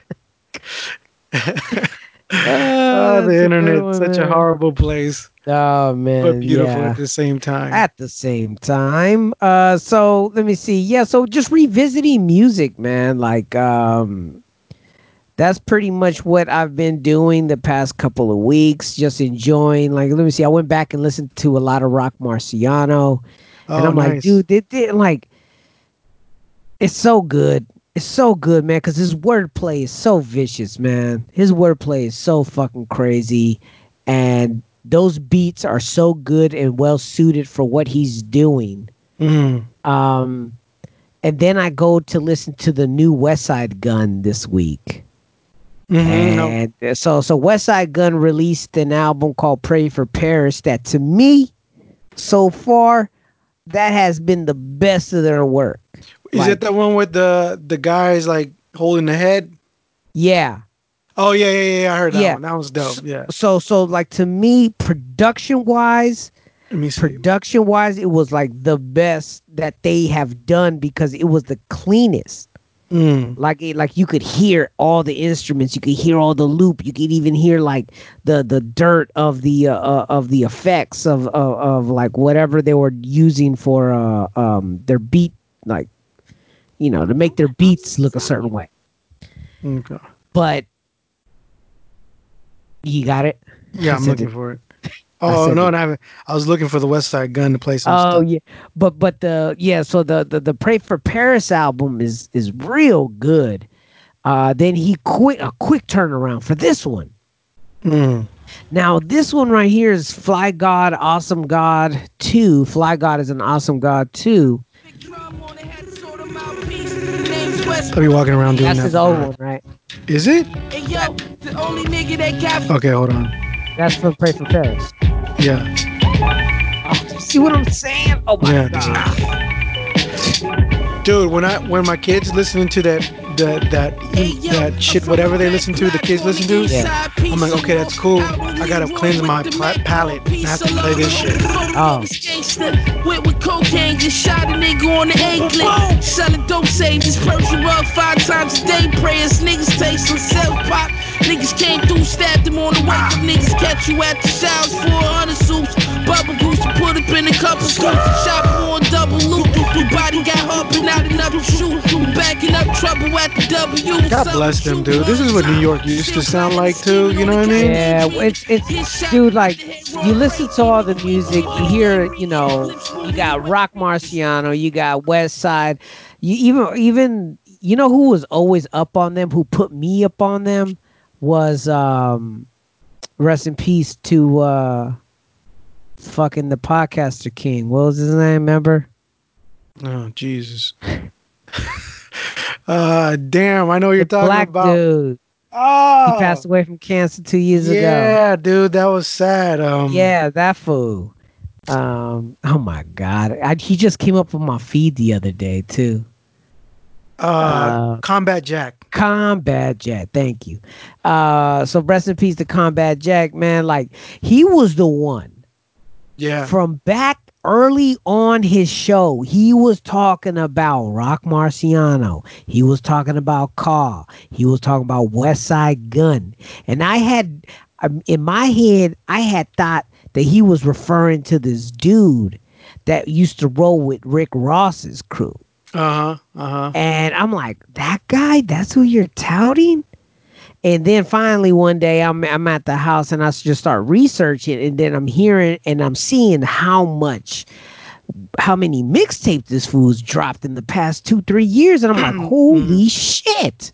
Oh, that's the good internet's one, such a horrible place, Oh man, but beautiful yeah. at the same time. At the same time, uh, so let me see. Yeah, so just revisiting music, man. Like, um, that's pretty much what I've been doing the past couple of weeks. Just enjoying. Like, let me see. I went back and listened to a lot of Roc Marciano. and Oh, I'm like, dude, they did like it's so good. It's so good, man, because his wordplay is so vicious, man. His wordplay is so fucking crazy. And those beats are so good and well suited for what he's doing. Mm. Um and then I go to listen to the new Westside Gunn this week. Mhm. And so so Westside Gunn released an album called Pray for Paris that to me so far that has been the best of their work. Is like- it the one with the the guys like holding the head? Yeah. Oh yeah, yeah, yeah. I heard that Yeah. one. That was dope. Yeah. So so like to me production wise production wise it was like the best that they have done because it was the cleanest. Mm. like it, like you could hear all the instruments you could hear all the loop you could even hear like the the dirt of the uh, uh, of the effects of, of of like whatever they were using for uh um their beat like you know to make their beats look a certain way Okay. but you got it Yeah, I'm looking it. for it. I Oh said no, and I haven't. I was looking for the Westside Gunn to play some Oh stuff. yeah, but but the yeah, so the the the Pray for Paris album is is real good. Uh, then he quick a quick turnaround for this one. Mm. Now this one right here is Fly God, Awesome God Two. Fly God is an Awesome God Two. I'll be walking around doing That's that. his old one, right? Is it? Hey yo, the only nigga that got Okay, hold on. That's for Pray for Paris. Yeah. Oh, see what I'm saying? Oh my Yeah, god! Dude, when I when my kids listening to that that that that shit whatever they listen to, the kids listen to, Yeah. I'm like, okay, that's cool. I gotta cleanse my pla- palate. I have to play this shit. Oh. Went with cocaine, just shot a nigga on the anklet. Selling dope, saying just Persian rug five times a day. Prayers, niggas taste some self pop. Niggas came through, stabbed him on the way. From niggas catch you at the showers, 400 soups. Bubble goose to put up in a couple scoops. Shot more double loop. Your body got hopping out another shoot. You backing up trouble at the W. God bless them, dude. This is what New York used to sound like too. You know what I mean? Yeah, it's it's dude. Like you listen to all the music, you hear, you know, you got Roc Marciano, you got Westside, you even even you know who was always up on them, who put me up on them, was um, rest in peace to uh, fucking the podcaster king. What was his name? Remember? Oh Jesus. uh damn, I know what you're the talking black about. dude. Oh, He passed away from cancer two years ago. yeah, dude, that was sad. Um, Yeah, that fool. Um. Oh my god, I, he just came up on my feed the other day too. Uh, Uh, Combat Jack. Combat Jack, thank you. Uh. So rest in peace to Combat Jack, man. Like he was the one Yeah, from back early on his show. He was talking about Roc Marciano. He was talking about Carl. He was talking about Westside Gunn. And I had um, in my head, I had thought that he was referring to this dude that used to roll with Rick Ross's crew. Uh huh, uh huh. And I'm like, that guy, that's who you're touting? And then finally one day I'm I'm at the house and I just start researching and then I'm hearing and I'm seeing how much how many mixtapes this fool's dropped in the past two, three years. And I'm like, holy shit.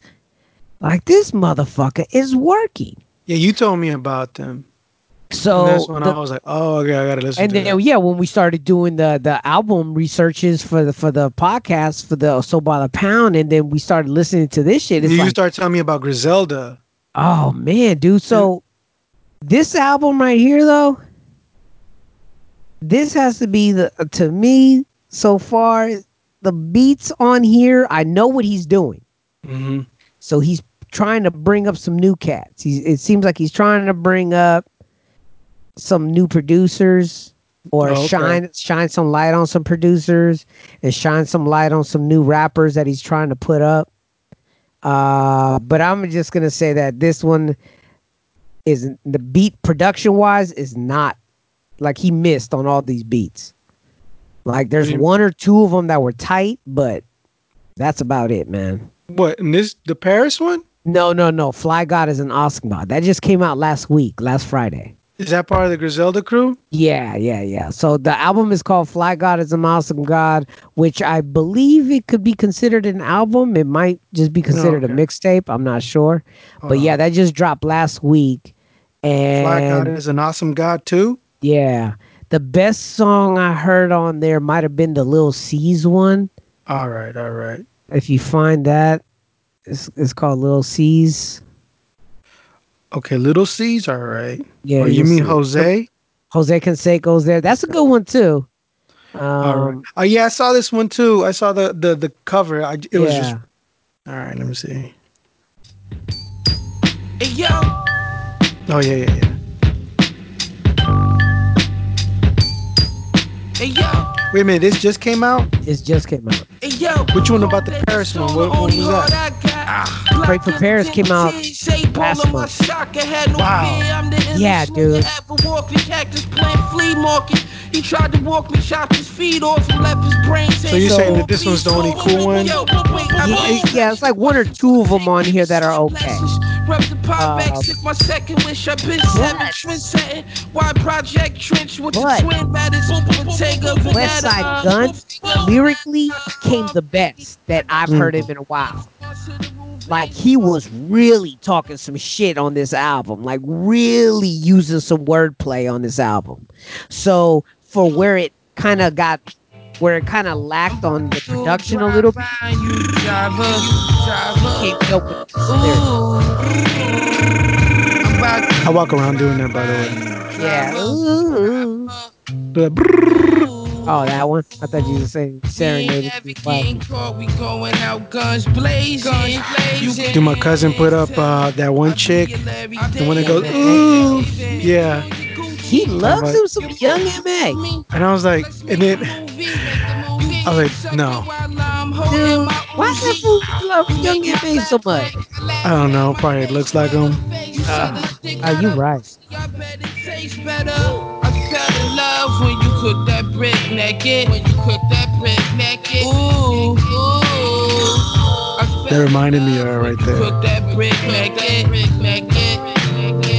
Like this motherfucker is working. Yeah, you told me about them. So and that's when the- I was like, oh, okay, I gotta listen and then that. yeah, when we started doing the the album researches for the for the podcast for the So by the Pound, and then we started listening to this shit. It's you like, start telling me about Griselda. oh man, dude. So this album right here, though, this has to be the to me so far the beats on here. I know what he's doing. hmm So he's trying to bring up some new cats. He's, it seems like he's trying to bring up some new producers or Oh, okay. shine shine some light on some producers and shine some light on some new rappers that he's trying to put up. Uh, but I'm just gonna say that this one is the beat production wise is not like he missed on all these beats. Like there's one or two of them that were tight, but that's about it, man. What? And this the Paris one? No, no, no. Fly God is an awesome That just came out last week, last Friday. Is that part of the Griselda crew? Yeah, yeah, yeah. So the album is called Fly God is an Awesome God, which I believe it could be considered an album. It might just be considered okay. a mixtape. I'm not sure. Hold but yeah, uh-huh. that just dropped last week. And Fly God is an awesome God too. yeah, the best song I heard on there might have been the Lil C's one. All right, all right. If you find that, it's, it's called Lil C's. Okay, Little C's, all right. Yeah, oh, you mean see. Jose? Jose Canseco's there. That's a good one too. Um, all right. Oh yeah, I saw this one too. I saw the the the cover. I, it was just all right. Let me see. Hey, yo, Oh yeah, yeah, yeah. hey, yo, Wait a minute, this just came out. It just came out. hey, yo. Which one about the Paris one? What- what was that? Ah, Pray for Paris came out last month. Wow. Yeah, dude. Ever walked cactus plant flea market. He tried to walk me, chopped his feet off, and left his brain. So you're saying that this one's the only cool one? Yo, wait, I Yeah, yeah, it's like one or two of them on here that are okay. Rub the pop back, Uh, sick my second wish. I've been seven But- trend setting. Why Project Trench with But- the twin matters? Bottega West Side Veneta. Gun lyrically came the best that I've heard him in a while. Like he was really talking some shit on this album, like really using some wordplay on this album. So for where it kind of got, where it kind of lacked on the production a little bit, You driver, driver. came up with this lyric. I'm I walk around doing that by the way. Yeah. Ooh. Oh, that one. I thought you were saying serenaded. Every to caught, we going out guns blazing. You can- Dude, my cousin put up uh, that one chick, the one that goes ooh, yeah, He loves him some young MA. and I was like, and then I was like, no, Dude, why does that fool love young MA so much? I don't know, probably it looks like him. Are you right? I bet it tastes better. I fell in love when you cook that brick naked. When you cook that brick naked. Ooh, ooh. That reminded me of love her right there. Cook that brick naked. Brick naked.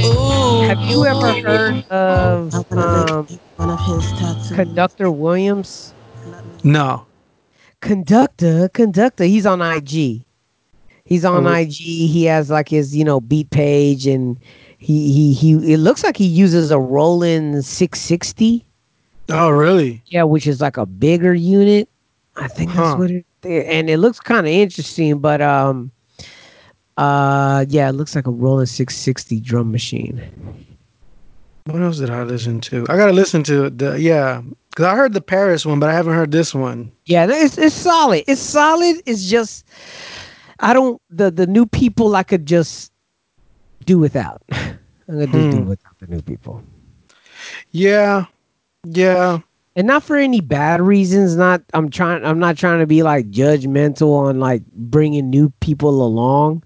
Ooh. Have you ever heard of um, One of his tattoos. Conductor Williams? No, Conductor, Conductor. He's on IG. He's on Oh. IG. He has like his, you know, beat page, and he he he. It looks like he uses a Roland 660. oh really? Yeah, which is like a bigger unit. I think that's what it. And it looks kind of interesting, but um, uh, yeah, it looks like a Roland 660 drum machine. What else did I listen to? I gotta listen to the yeah, because I heard the Paris one, but I haven't heard this one. Yeah, it's it's solid. It's solid. It's just I don't the the new people I could just do without. I'm gonna just do Hmm. without the new people, Yeah, yeah. and not for any bad reasons. Not I'm trying. I'm not trying to be like judgmental on like bringing new people along.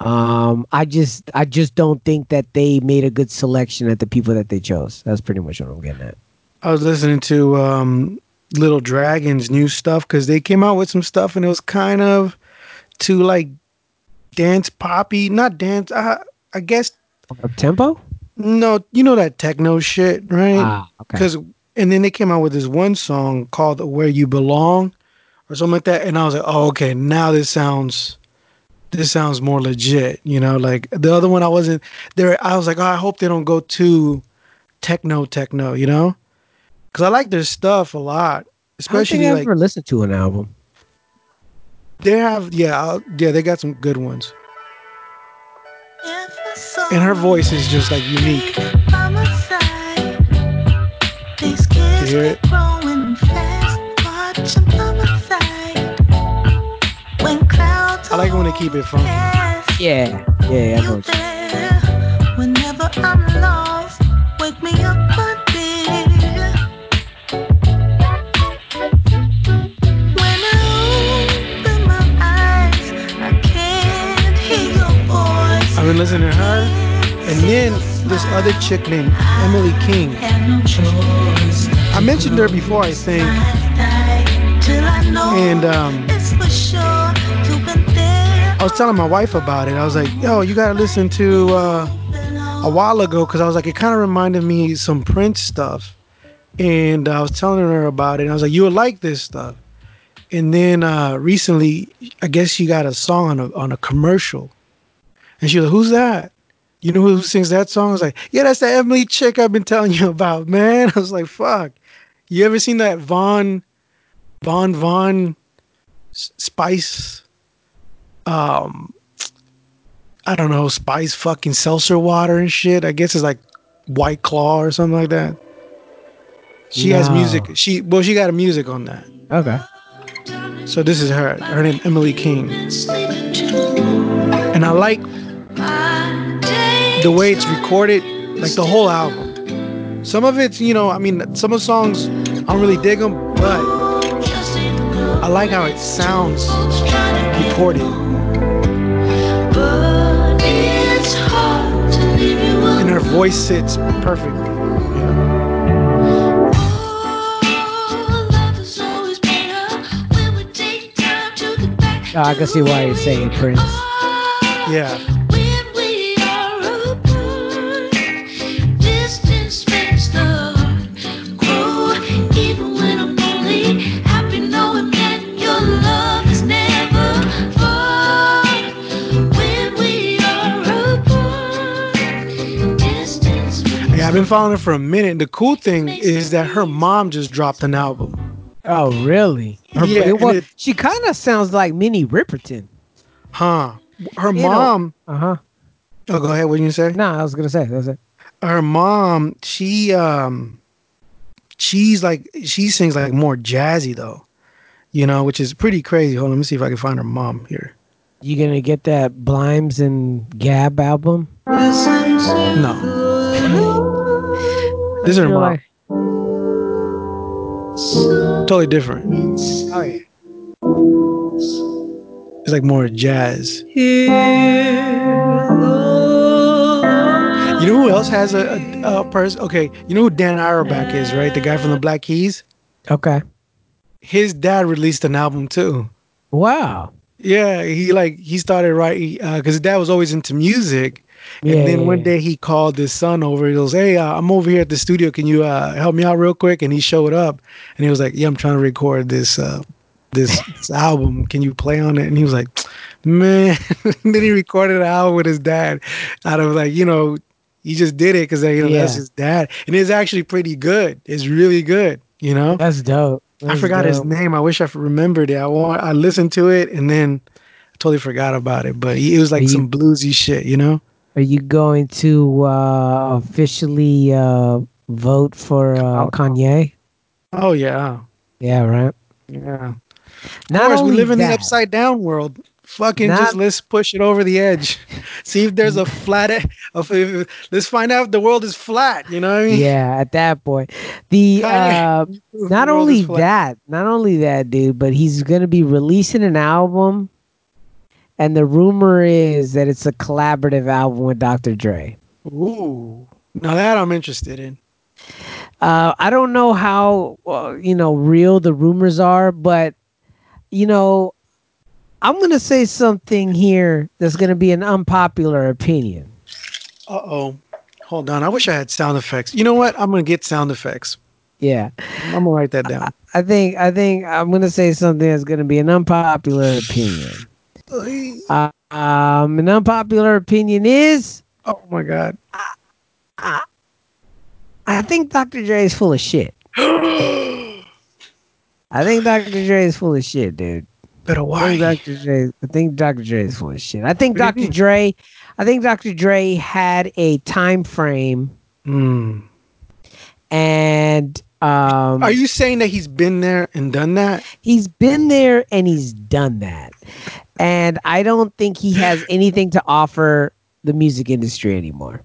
Um, I just I just don't think that they made a good selection at the people that they chose. That's pretty much what I'm getting at. I was listening to um, Little Dragon's new stuff because they came out with some stuff and it was kind of too like dance poppy, not dance. Uh, I guess Up tempo? no, you know that techno shit, right? Ah, okay. Because and then they came out with this one song called "Where You Belong" or something like that, and I was like, oh, okay, now this sounds. This sounds more legit, you know. Like the other one, I wasn't there. I was like, oh, I hope they don't go too techno, techno, you know, because I like their stuff a lot, especially I like ever listened to an album. they have, yeah, I'll- yeah, they got some good ones. And her voice is just like unique. You hear it? I like when they keep it funky. Yeah, yeah, yeah. I know been listening to her, and then this other chick named Emily King. I mentioned her before, I think, and um. I was telling my wife about it. I was like, "Yo, you gotta listen to." Uh, a while ago because I was like, it kind of reminded me some Prince stuff, and I was telling her about it. And I was like, you would like this stuff. And then uh, recently, I guess she got a song on a on a commercial, and she was like, "Who's that? You know who sings that song?" I was like, "Yeah, that's that Emily chick I've been telling you about, man." I was like, "Fuck, you ever seen that Von, Von Von Spice?" Um, I don't know, spice fucking seltzer water and shit. I guess it's like White Claw or something like that. She has music. She well, she got a music on that. Okay. So this is her. Her name Emily King, and I like the way it's recorded, like the whole album. Some of it's, you know, I mean, some of the songs I don't really dig them, but I like how it sounds recorded. And her voice sits perfectly. Oh, I can see why you're saying Prince. Yeah. Been following her for a minute. The cool thing is that her mom just dropped an album. Oh, really? Her, Yeah, it was- it- she kind of sounds like Minnie Riperton. Huh. Her You mom. Uh huh. Oh, go ahead. What you say? No, I was gonna say that's it. Her mom. She um. She's like she sings like more jazzy though, you know, which is pretty crazy. Hold on, let me see if I can find her mom here. You gonna get that Blimes and Gab album? No, this is her You're mom. Totally different. oh yeah. It's like more jazz. You know who else has a, a, a person? Okay, you know who Dan Auerbach is, right? The guy from the Black Keys. Okay. His dad released an album too. Wow. Yeah, he like he started writing uh, because his dad was always into music, Yeah, and then yeah, one yeah. day he called his son over. He goes, "Hey, uh, I'm over here at the studio. Can you uh, help me out real quick?" And he showed up, and he was like, "Yeah, I'm trying to record this uh, this, this album. Can you play on it?" And he was like, "Man." then he recorded an album with his dad. Out of like you know, he just did it because you know that's his dad, and it's actually pretty good. It's really good. You know. That's dope. I That's forgot his name. I wish I remembered it. I want. I listened to it and then I totally forgot about it. But he, it was like You- some bluesy shit, you know. Are you going to uh, officially uh, vote for uh, Kanye? Oh yeah, Yeah, right. yeah. Not of course, we live in that, the upside down world. Fucking Not- just let's push it over the edge. See if there's a flat. let's find out if the world is flat. You know what I mean? Yeah, at that point, the uh, not the only that, not only that, dude, but he's gonna be releasing an album, and the rumor is that it's a collaborative album with Dr. Dre. Ooh, now that I'm interested in. Uh, I don't know how uh, you know real the rumors are, but you know, I'm gonna say something here that's gonna be an unpopular opinion. Uh oh. Hold on. I wish I had sound effects. You know what? I'm gonna get sound effects. Yeah, I'm gonna write that down. I think I think I'm gonna say something that's gonna be an unpopular opinion. Uh, um, an unpopular opinion is Oh my god. I I think Dr. Dre is full of shit. I think Dr. Dre is full of shit, dude. But I think Dr. Dre. I think Dr. Dre is full of shit. I think What Dr. Dre. I think Dr. Dre had a time frame, Hmm. and um, Are you saying that he's been there and done that? he's been there and he's done that, and I don't think he has anything to offer the music industry anymore.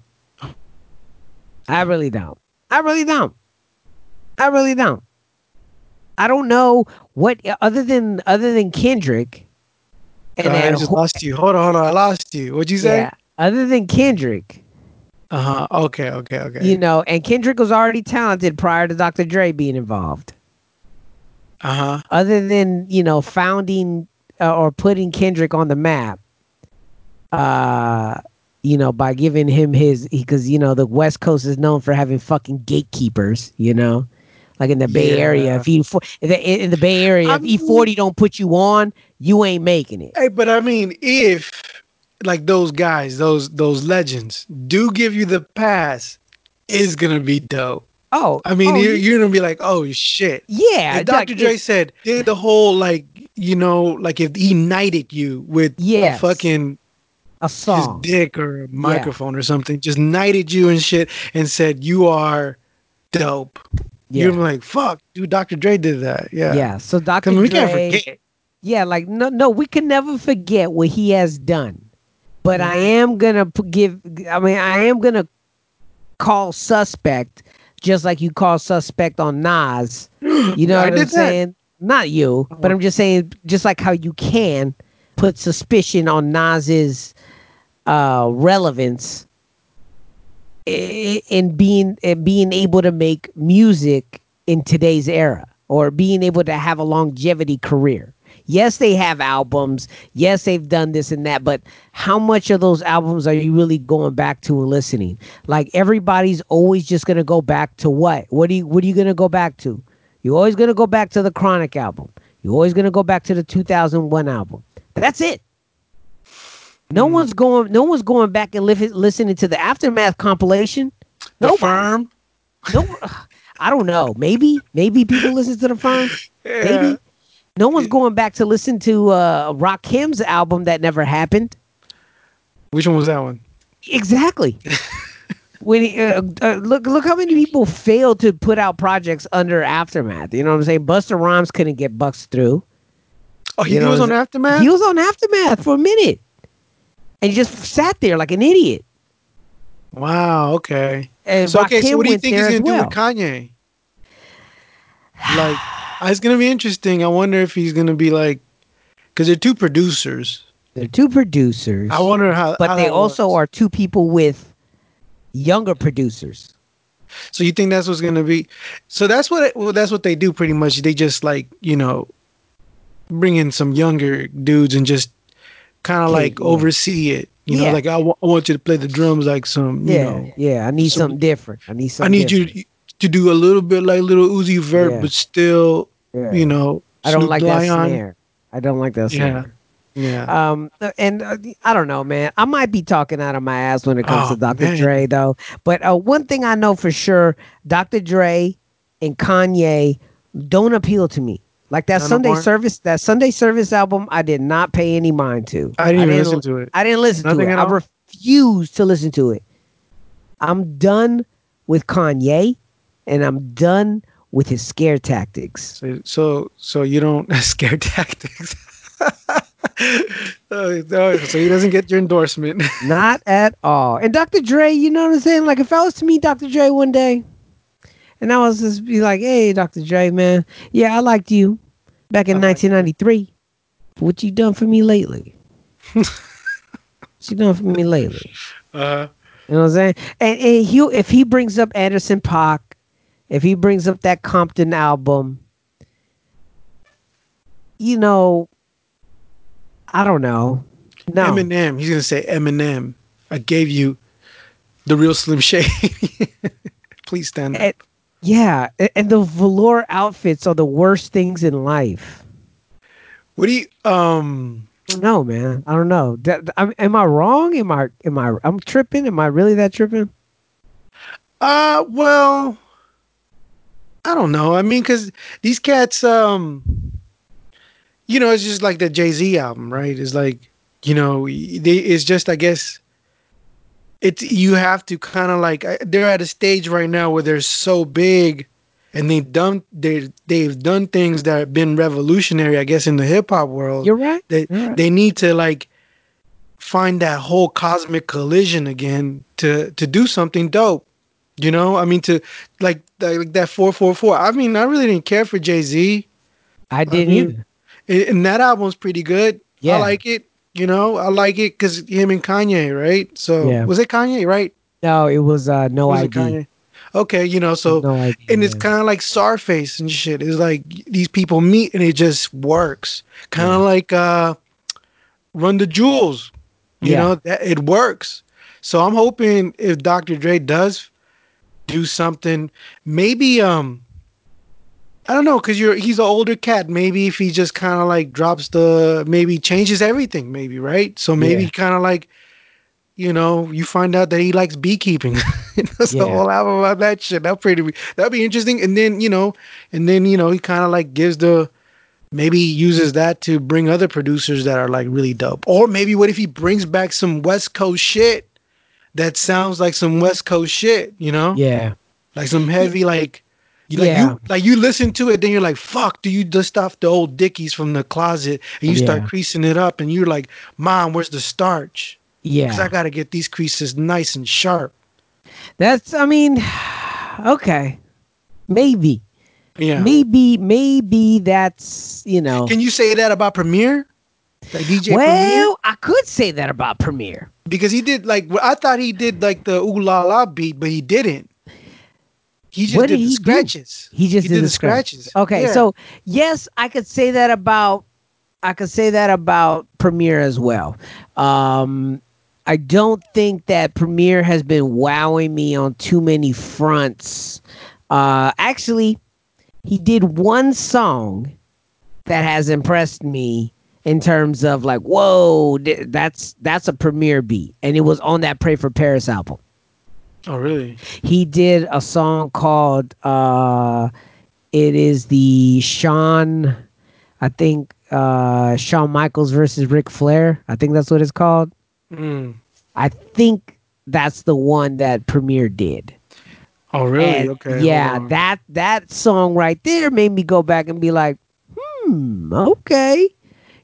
I really don't. I really don't. I really don't. I don't know what other than other than Kendrick. And I then just lost you. Hold on, hold on. I lost you. What'd you say? yeah, other than Kendrick, Uh huh. Okay, okay, okay. you know, and Kendrick was already talented prior to Dr. Dre being involved. uh huh. Other than you know founding uh, or putting Kendrick on the map, uh, you know, by giving him his because you know the West Coast is known for having fucking gatekeepers. You know, like in the Bay Area, if you in the, Bay Area, I if E forty don't put you on, you ain't making it. Hey, but I mean, if like those guys, those those legends, do give you the pass, is gonna be dope. Oh, I mean, oh, you're, you- you're gonna be like, oh shit. yeah, And like, Dr. Dre said, did the whole like, you know, like if he knighted you with Yes. a fucking a his song. dick or a microphone or something, just knighted you and shit, and said you are dope. Yeah. You're like, fuck, dude. Dr. Dre did that. Yeah. Yeah. So Dr. mean, we Dre, can't forget. Yeah, like no, no, we can never forget what he has done. But I am gonna give. I mean, I am gonna call suspect, just like you call suspect on Nas. You know what I'm saying? that. Not you, but I'm just saying, just like how you can put suspicion on Nas's uh, relevance in being in being able to make music in today's era or being able to have a longevity career. Yes, they have albums. Yes, they've done this and that, but how much of those albums are you really going back to and listening? Like everybody's always just gonna go back to what? What are you what are you gonna go back to? You're always gonna go back to the Chronic album. You're always gonna go back to the 2001 album. That's it. No Hmm. one's going. No one's going back and li- listening to the aftermath compilation. The Nobody. firm. No, I don't know. Maybe, maybe people listen to the firm. Maybe. No one's going back to listen to uh, Rakim's album that never happened. Which one was that one? Exactly. when he, uh, uh, look, look how many people failed to put out projects under Aftermath. You know what I'm saying? Busta Rhymes couldn't get bucks through. Oh, he, You know, was on Aftermath? He was on Aftermath for a minute, and he just sat there like an idiot. wow, okay. And So, okay, so what do you think he's going to as do with Kanye? Like, it's going to be interesting. I wonder if he's going to be like, because they're two producers. They're two producers. I wonder how. but how they also works. are two people with younger producers. So you think that's what's going to be? So that's what. It, well, that's what they do pretty much. They just like you know, bring in some younger dudes and just kind of like yeah. oversee it. You Yeah. know, like I want you to play the drums like some. You yeah, know, yeah. I need some- something different. I need I need different. you to do a little bit like little Uzi Vert, Yeah. but still, you know, I don't Snoop like that Lion. snare. I don't like that snare. Yeah. Um, and uh, I don't know, man. I might be talking out of my ass when it comes Oh, to Dr. man. Dre, though. But uh, one thing I know for sure, Dr. Dre and Kanye don't appeal to me. Like that None Sunday more? service, that Sunday service album, I did not pay any mind to. I didn't even listen to it. I didn't listen Nothing to it. I refuse to listen to it. I'm done with Kanye, and I'm done with his scare tactics. So, so, so you don't scare tactics. Oh, so he doesn't get your endorsement. Not at all. And Dr. Dre, you know what I'm saying? Like if I was to meet Dr. Dre one day, and I was just be like, "Hey, Dr. Dre, man, yeah, I liked you back in 1993. What you done for me lately? what you done for me lately? Uh, You know what I'm saying? And, and he if he brings up Anderson .Paak, if he brings up that Compton album, you know, I don't know. No, Eminem. He's gonna say Eminem. I gave you the real Slim Shady. Please stand up. And- yeah, and the velour outfits are the worst things in life. What do you um? No, man, I don't know. That, am I wrong? Am I? Am I? I'm tripping. Am I really that tripping? Uh, well, I don't know. I mean, because these cats, um, you know, it's just like the Jay Z album, right? It's like, you know, they, it's just, I guess, it's you have to kind of like they're at a stage right now where they're so big, and they've done they they've done things that have been revolutionary, I guess, in the hip hop world. You're right. They they need to like find that whole cosmic collision again to to do something dope. You know, I mean, to like like that four four four. I mean, I really didn't care for Jay Z, I didn't mean, either. And that album's pretty good. Yeah. I like it. You know, I like it because him and Kanye, right? So Yeah. was it Kanye, right? No, it was uh, no Was ID. Kanye? Okay, you know, so no ID. and it's kind of like Czarface and shit. It's like these people meet and it just works. Kind of like uh Run the Jewels. You Yeah. know, that it works. So I'm hoping if Dr. Dre does do something, maybe um I don't know, cause you're he's an older cat. Maybe if he just kind of like drops the maybe changes everything, maybe right. So maybe Yeah. kind of like, you know, you find out that he likes beekeeping. That's Yeah. the whole album about that shit. That pretty that'd be interesting. And then you know, and then you know, he kind of like gives the maybe uses that to bring other producers that are like really dope. Or maybe what if he brings back some West Coast shit that sounds like some West Coast shit, you know? Yeah. Like some heavy like you like Yeah. you like you listen to it, then you're like, fuck, do you dust off the old dickies from the closet and you start creasing it up and you're like, Mom, where's the starch? Yeah. Because I gotta get these creases nice and sharp. That's. I mean, okay. Maybe. Yeah. Maybe. Maybe that's. You know. Can you say that about Premier? Like DJ Premier? well, I could say that about Premier. Because he did like I thought he did like the ooh la la beat, but he didn't. He just What did, did the he do? scratches. He just He did, did the scratches. scratches. Okay, Yeah. so yes, I could say that about I could say that about Premier as well. Um I don't think that Premier has been wowing me on too many fronts. Uh actually, he did one song that has impressed me in terms of like, whoa, th- that's that's a Premier beat, and it was on that Pray for Paris album Oh really? he did a song called uh it is the Shawn I think uh Shawn Michaels versus Ric Flair. I think that's what it's called. Mm. I think that's the one that Premier did. Oh really? And okay. Yeah, that that song right there made me go back and be like, hmm, okay.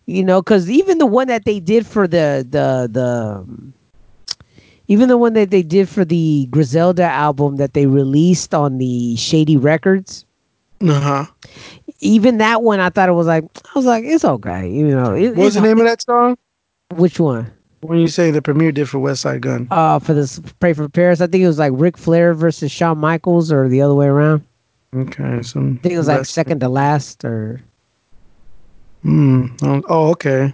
You know, because even the one that they did for the the the um, even the one that they did for the Griselda album that they released on the Shady Records, Uh-huh. even that one I thought it was like I was like, it's okay. You know, it, What was the name of that song? Which one? When you say the Premier did for Westside Gunn. Uh for this Pray for Paris. I think it was like Ric Flair versus Shawn Michaels or the other way around. Okay. so I think it was like second to last or Hmm. Oh, okay.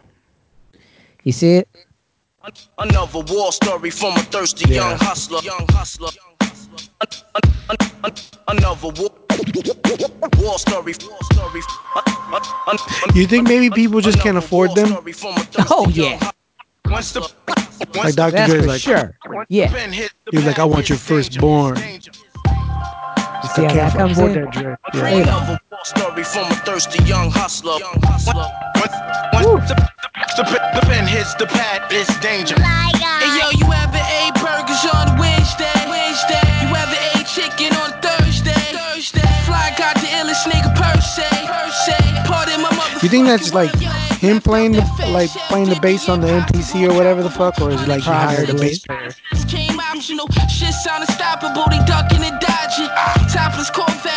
you see it? Another war story from a thirsty young hustler. Young hustler. An- an- an- an- Another war, war story. War story. You think maybe people just can't afford them? story from a thirsty Oh, yeah. hustler. Once the, Like Dr. That's Dre's like, sure. Yeah. pen hit the He was like, I want your it's danger, firstborn. It's. See how that comes afford in? that Dre. Yeah. Yeah. Another war story from a thirsty young hustler. Young hustler. Once, once the, the, the, the pen hits the pad, it's danger. Oh hey yo, you ever ate burgers on Wednesday? Wednesday. You ever ate chicken on Thursday? Thursday. Fly got the illest nigga per se. Per se. Pardon my You think that's like him playing the like playing the bass on the MPC or whatever the fuck, or is it like he hired a Probably. bass player? Came optional. Shit sound unstoppable. They ducking and dodging. Topless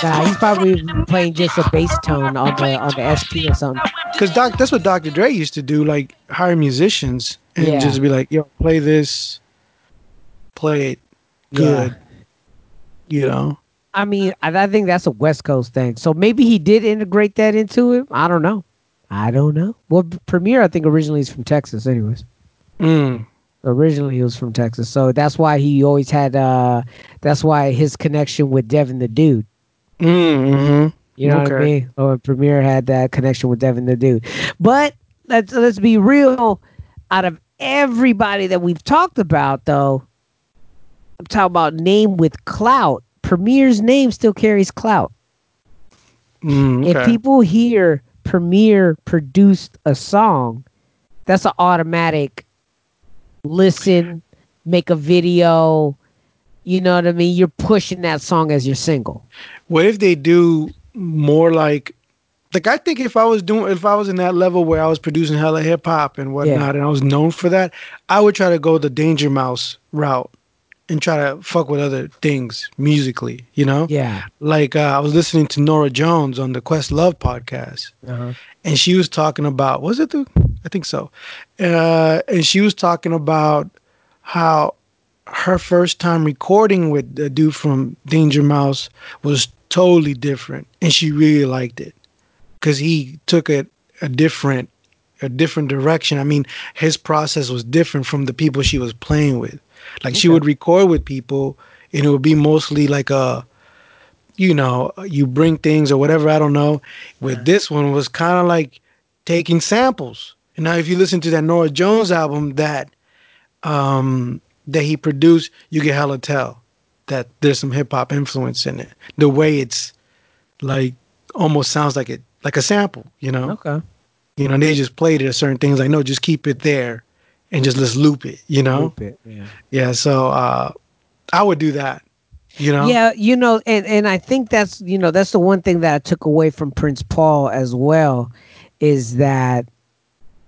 Nah, he's probably playing just a bass tone on the on the SP or something. Because Doc, that's what Dr. Dre used to do, like hire musicians and Yeah. just be like, "Yo, play this, play it good," you know. I mean, I, I think that's a West Coast thing. So maybe he did integrate that into it. I don't know. I don't know. Well, Premier, I think originally is from Texas, anyways. Mm. Originally, he was from Texas, so that's why he always had. uh That's why his connection with Devin the Dude. Mm-hmm. You know what I mean? Or Premier had that connection with Devin the Dude. But let's let's be real. Out of everybody that we've talked about, though, I'm talking about name with clout. Premier's name still carries clout. Mm, If people hear Premier produced a song, that's an automatic listen, make a video. You know what I mean? You're pushing that song as your single. What if they do more like like I think if I was doing if I was in that level where I was producing hella hip hop and whatnot and I was known for that, I would try to go the Danger Mouse route and try to fuck with other things musically, you know? Yeah. Like uh, I was listening to Norah Jones on the Questlove podcast Uh-huh. and she was talking about was it the I think so. Uh and she was talking about how her first time recording with the dude from Danger Mouse was totally different and she really liked it cuz he took it a different a different direction. I mean, his process was different from the people she was playing with. Like she would record with people and it would be mostly like a you know, you bring things or whatever, I don't know. With this one was kind of like taking samples. And now if you listen to that Norah Jones album that um that he produced, you can hella tell that there's some hip hop influence in it. The way it's like almost sounds like it like a sample, you know? Okay. You know, and they just played it at certain things like no, just keep it there and just let's loop it, you know? Loop it, yeah. Yeah, so uh I would do that. You know? Yeah, you know, and and I think that's you know that's the one thing that I took away from Prince Paul as well, is that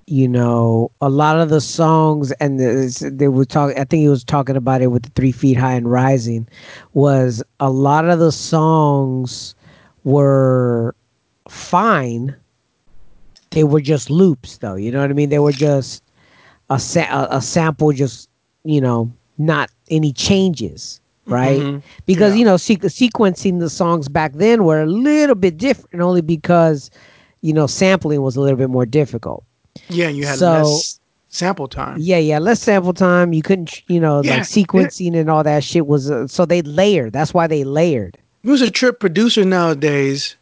you know a lot of the songs and the, they were talking. I think he was talking about it with the Three Feet High and Rising, was a lot of the songs were fine. They were just loops, though. You know what I mean? They were just a sa- a, a sample, just you know, not any changes, right? Mhm. because Yeah. you know sequ- sequencing the songs back then were a little bit different only because you know sampling was a little bit more difficult Yeah, you had So- less sample time. yeah yeah less sample time you couldn't you know Yeah, like sequencing and all that shit was uh, so they layered that's why they layered Who's a trip producer nowadays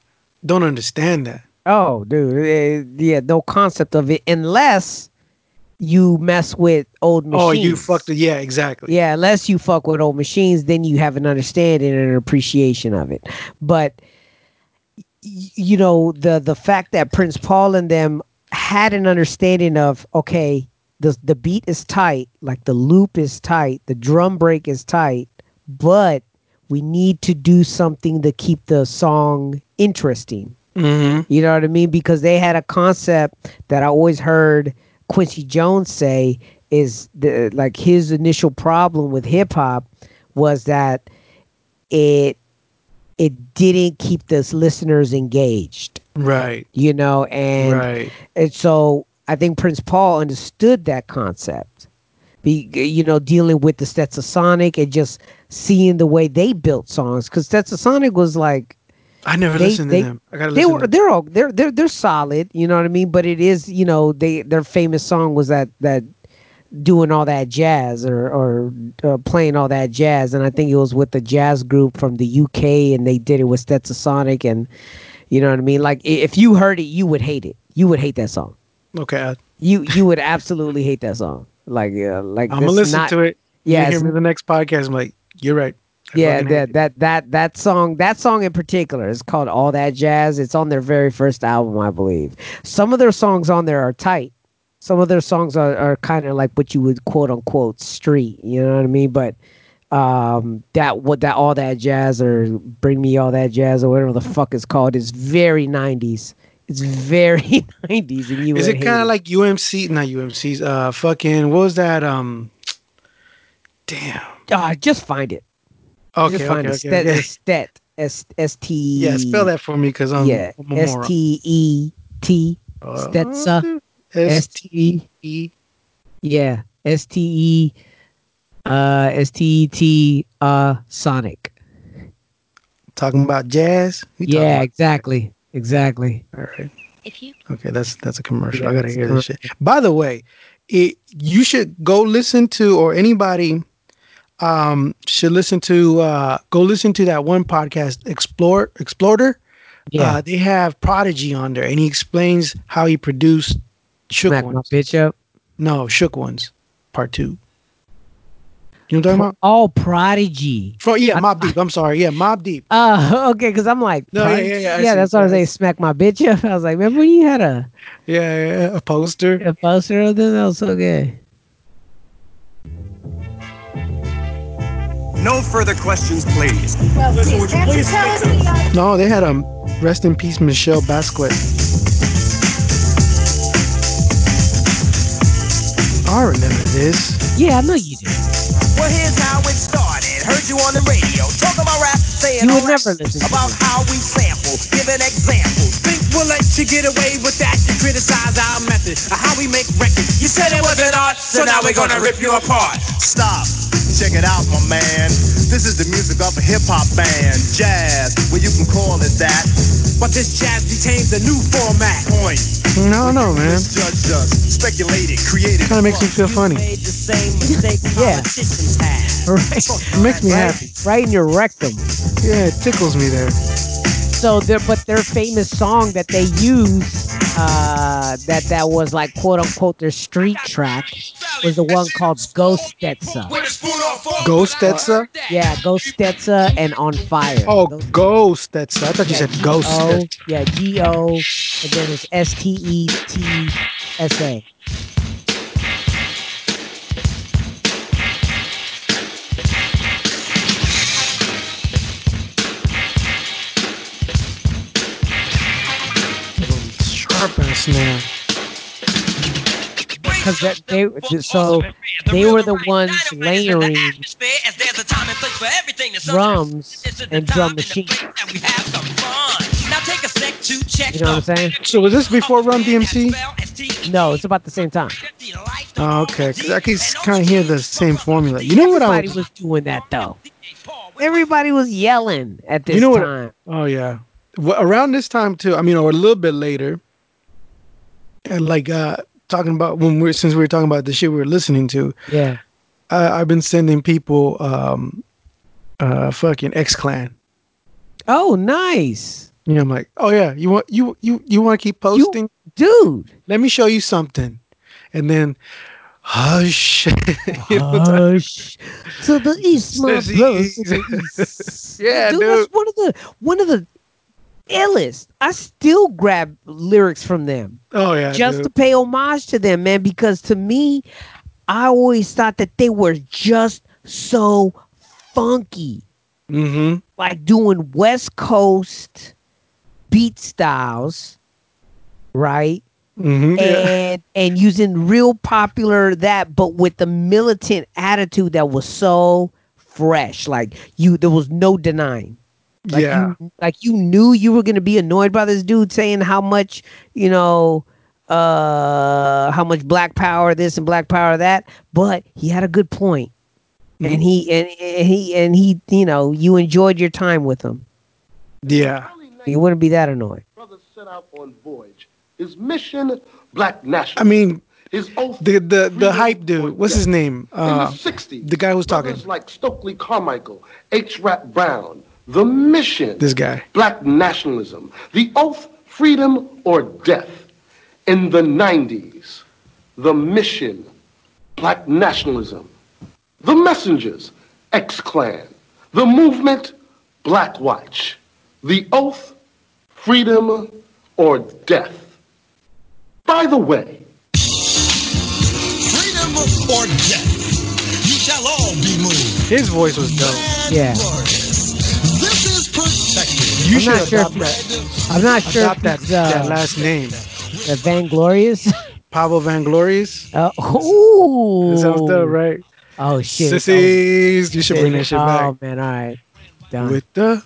don't understand that. oh dude eh, yeah no concept of it unless you mess with old machines Oh, you fucked it. Yeah, exactly. Yeah, unless you fuck with old machines, then you have an understanding and an appreciation of it. But you know, the the fact that Prince Paul and them had an understanding of okay, the the beat is tight, like the loop is tight, the drum break is tight, but we need to do something to keep the song interesting. Mm-hmm. You know what I mean? Because they had a concept that I always heard Quincy Jones say is the like his initial problem with hip hop was that it it didn't keep the listeners engaged, Right. you know, and right. and so I think Prince Paul understood that concept. Be you know dealing with the Stetsasonic and just seeing the way they built songs because Stetsasonic was like I never They- listened they- to them. I gotta they listen. were to them. they're all they're they're they're solid you know what i mean but it is you know they their famous song was that that doing all that jazz or or uh, playing all that jazz and i think it was with the jazz group from the uk and they did it with stetsasonic and you know what i mean like if you heard it you would hate it you would hate that song Okay, you you would absolutely hate that song like yeah like I'm gonna listen not- to it. yeah, Yeah, hear me the next podcast. I'm like, you're right. Yeah that that that that song that song in particular is called all that jazz it's on their very first album i believe some of their songs on there are tight some of their songs are, are kind of like what you would quote unquote street you know what i mean but um that what that all that jazz or bring me all that jazz or whatever the fuck it's called is very 90s it's very 90s and you Is it kind of like UMC? Not UMC's. Uh, fucking. What was that? Um. Damn. Ah, just find it Okay. just Okay. find Okay. it Stet, okay. Stet, S S T Yeah, spell that for me because I'm. yeah I'm a S moron. T E T Uh, Stetsa S S T T E. yeah S T E uh S T E T uh Sonic Talking about jazz. We talking yeah about- exactly exactly All right. If you Okay, that's that's a commercial. I gotta hear this shit. By the way, it you should go listen to or anybody um should listen to uh go listen to that one podcast explore explorer Yeah. uh, they have prodigy on there and he explains how he produced shook Smack my bitch up. no shook ones part two you know what i'm talking about Oh, Prodigy. From, yeah Mobb Deep i'm sorry yeah Mobb Deep Uh, okay, because I'm like, No, yeah, yeah, yeah, see, that's what I was saying. Smack my bitch up. I was like, remember when you had a, yeah, yeah, yeah, a poster a poster of them? That was so good. No further questions, please. no they had a um, rest in peace michelle basquiat i remember this Yeah, I know you did. Well, here's how it started. Heard you on the radio talking about rap, saying You would never listen about this. how we sample, giving examples. Think we'll let you get away with that? You criticize our method of how we make records. You said it wasn't art, so now we're gonna rip you apart. Stop. Check it out, my man. This is the music of a hip hop band, jazz. Well, you can call it that. But this jazz retains a new format. Point. no no man Misjudged us, speculated, created. kind of makes me feel funny Made the same mistake Yeah. politicians had. Right, it makes me happy right in your rectum. Yeah it tickles me there So, their but their famous song that they use, uh, that that was like quote unquote their street track, was the one called Ghost Stetsa. ghost Stetsa? Yeah, Ghost Stetsa and On Fire. Oh, ghost. That's. I thought you said ghost. O, yeah, G O, and then it's S T E T S A. Ass snare. Because that they so they were the ones layering drums and drum machines. Now take a sec to check You know what I'm saying? So was this before Run DMC? No, it's about the same time. Oh, okay. Because I can kind of hear the same formula. You know what I Everybody was doing that though. Everybody was yelling at this You know what- time. Oh yeah. Well, around this time too. I mean, or a little bit later. And like uh talking about when we're since we were talking about the shit we were listening to, Yeah. I, I've been sending people um uh fucking X Clan. Oh, nice, You know, I'm like, oh yeah, you want you you you want to keep posting? dude. Let me show you something, and then, hush. You know, Hush to the east, my Says brothers. he- to the east. Yeah, dude, dude. That's one of the one of the illest. I still grab lyrics from them oh yeah, just to pay homage to them, man. Because to me, I always thought that they were just so funky, Mm-hmm. like doing West Coast beat styles, right? Mm-hmm. Yeah. and and using real popular that but with the militant attitude that was so fresh like you there was no denying like yeah. you, like you knew you were going to be annoyed by this dude saying how much you know uh how much black power this and black power that but he had a good point Mm-hmm. and he and, and he and he you know you enjoyed your time with him Yeah. you wouldn't be that annoyed brother set out on voyage. His mission, black national. I mean, his oath. the the the hype dude. What's death. his name? In Uh, the 60s, the guy who's talking. brothers like Stokely Carmichael, H. Rap Brown, the mission, This guy. black nationalism, the oath, freedom or death. In the 90s, the mission, black nationalism, the messengers, X-Clan, the movement, Black Watch, the oath, freedom or death. By the way, Freedom or death. You shall all be moved. His voice was dope. yeah This is protected. You I'm should not sure adopt if that. i'm not sure Adopt if that, it's, uh, that last name, the vainglorious Pablo Vanglorious. Uh, ooh. That sounds right? Oh shit. Sissies. You should bring that shit back. oh, man, all right. Done. With the,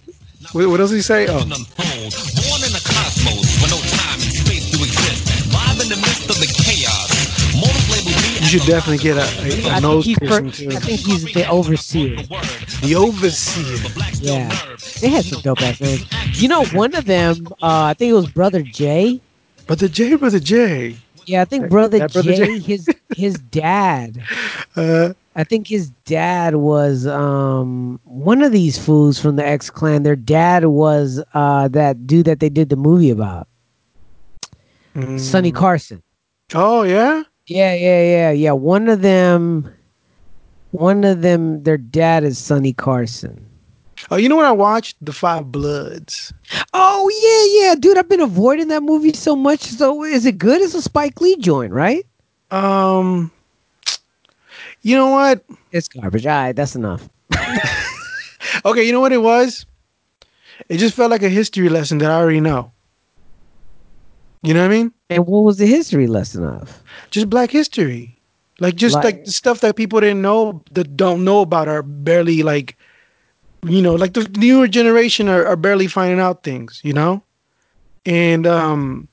what, what else he say? Oh, Born in a cosmos where no time and space do exist. Live in the midst of the chaos. Motive label me you should definitely get a, nose think, he's piercing per- too. I think he's the overseer. The overseer. Yeah. They had some dope ass names. You know, one of them, uh, I think it was Brother Jay, Brother J, brother J. Yeah, I think brother, that Jay, Jay? his his dad. Uh, I think his dad was um one of these fools from the X Clan. Their dad was uh that dude that they did the movie about, Sonny Carson. Oh yeah. Yeah, yeah, yeah, yeah. One of them, one of them, their dad is Sonny Carson. Oh, you know what I watched? The Five Bloods. Oh yeah, yeah, dude. I've been avoiding that movie so much. So is it good? It's a Spike Lee joint, right? Um, you know what? It's garbage. All right, that's enough. Okay, you know what it was? It just felt like a history lesson that I already know. You know what I mean? And what was the history lesson of? Just Black history, like just like, Like- stuff that people didn't know that don't know about are barely like, you know, like the newer generation are, are barely finding out things. You know, and um,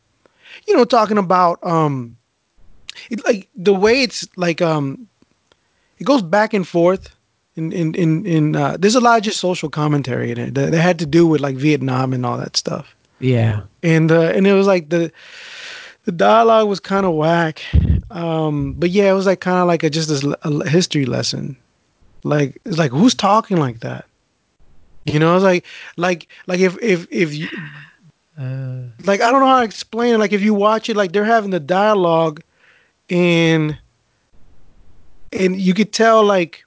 you know, talking about um, it, like the way it's like um, it goes back and forth. In in in, in uh, there's a lot of just social commentary in it that, that had to do with like Vietnam and all that stuff Yeah. and uh, and it was like the the dialogue was kind of whack, um, but yeah, it was like kind of like a just a, a history lesson. Like it's like who's talking like that? You know, it's like like like if if if you uh. like I don't know how to explain it. Like if you watch it, like they're having the dialogue, and and you could tell like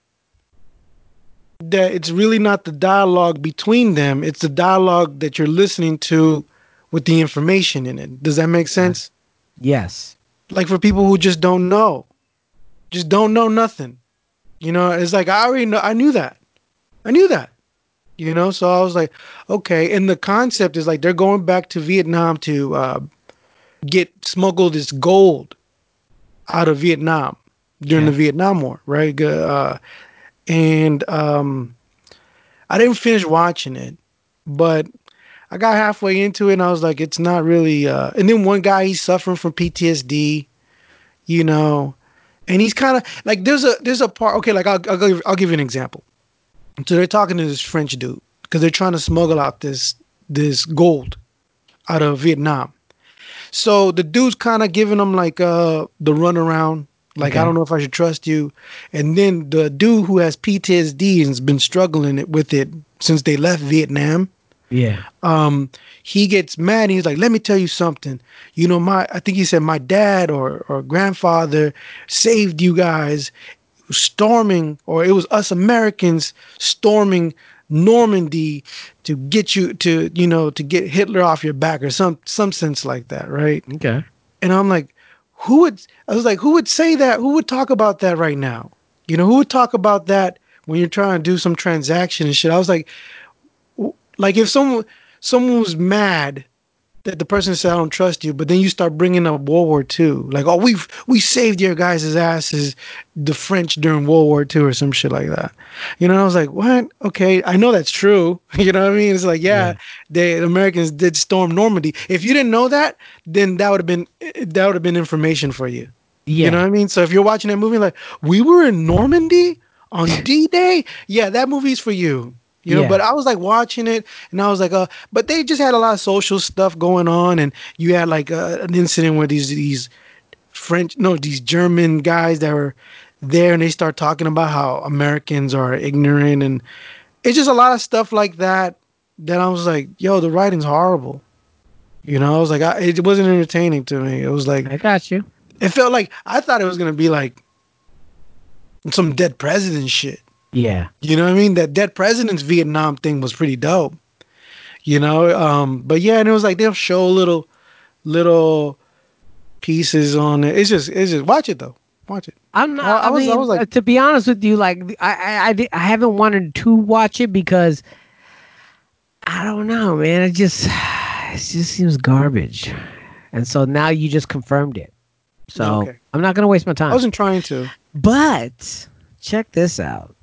that it's really not the dialogue between them. It's the dialogue that you're listening to with the information in it. Does that make sense? Uh, yes. like for people who just don't know. Just don't know nothing. You know it's like i already know i knew that. I knew that you know so i was like okay and the concept is like they're going back to vietnam to uh, get smuggled this gold out of vietnam during the vietnam war right uh, and um, I didn't finish watching it, but I got halfway into it and I was like, it's not really. Uh, and then one guy he's suffering from PTSD, you know, and he's kind of like there's a there's a part. Okay, like I'll I'll give, I'll give you an example. So they're talking to this French dude because they're trying to smuggle out this this gold out of Vietnam. So the dude's kind of giving them like uh the runaround. Like I don't know if I should trust you. And then the dude who has PTSD and has been struggling with it since they left Vietnam, Yeah. um, he gets mad. And he's like, "Let me tell you something. You know, my I think he said my dad or or grandfather saved you guys storming, or it was us Americans storming Normandy to get you to you know to get Hitler off your back or some some sense like that, right?" Okay. And I'm like, who would I was like, who would say that? Who would talk about that right now? You know, who would talk about that when you're trying to do some transaction and shit? I was like, like if someone someone was mad that the person said I don't trust you, but then you start bringing up World War II, like oh we've we saved your guys' asses, the French during World War II or some shit like that. You know, I was like, what? Okay, I know that's true. You know what I mean? It's like yeah, the Americans did storm Normandy. If you didn't know that, then that would have been that would have been information for you. Yeah. You know what I mean? So if you're watching that movie, like we were in Normandy on D-Day, yeah, that movie's for you. You know, Yeah. but I was like watching it, and I was like, uh, but they just had a lot of social stuff going on, and you had like uh, an incident where these these French, no, these German guys that were there, and they start talking about how Americans are ignorant, and it's just a lot of stuff like that. That I was like, yo, the writing's horrible. You know, I was like, I, it wasn't entertaining to me. It was like, I got you. it felt like I thought it was gonna be like some dead president shit. Yeah. You know what I mean? That dead president's Vietnam thing was pretty dope. You know, um, but yeah, and it was like they'll show little little pieces on it. It's just it's just watch it though. Watch it. I'm not. I- I, I was- I was like- uh, to be honest with you, like I, I, I, I haven't wanted to watch it because I don't know, man. It just, it just seems garbage, and so now you just confirmed it. So Okay. I'm not gonna waste my time. I wasn't trying to. but check this out.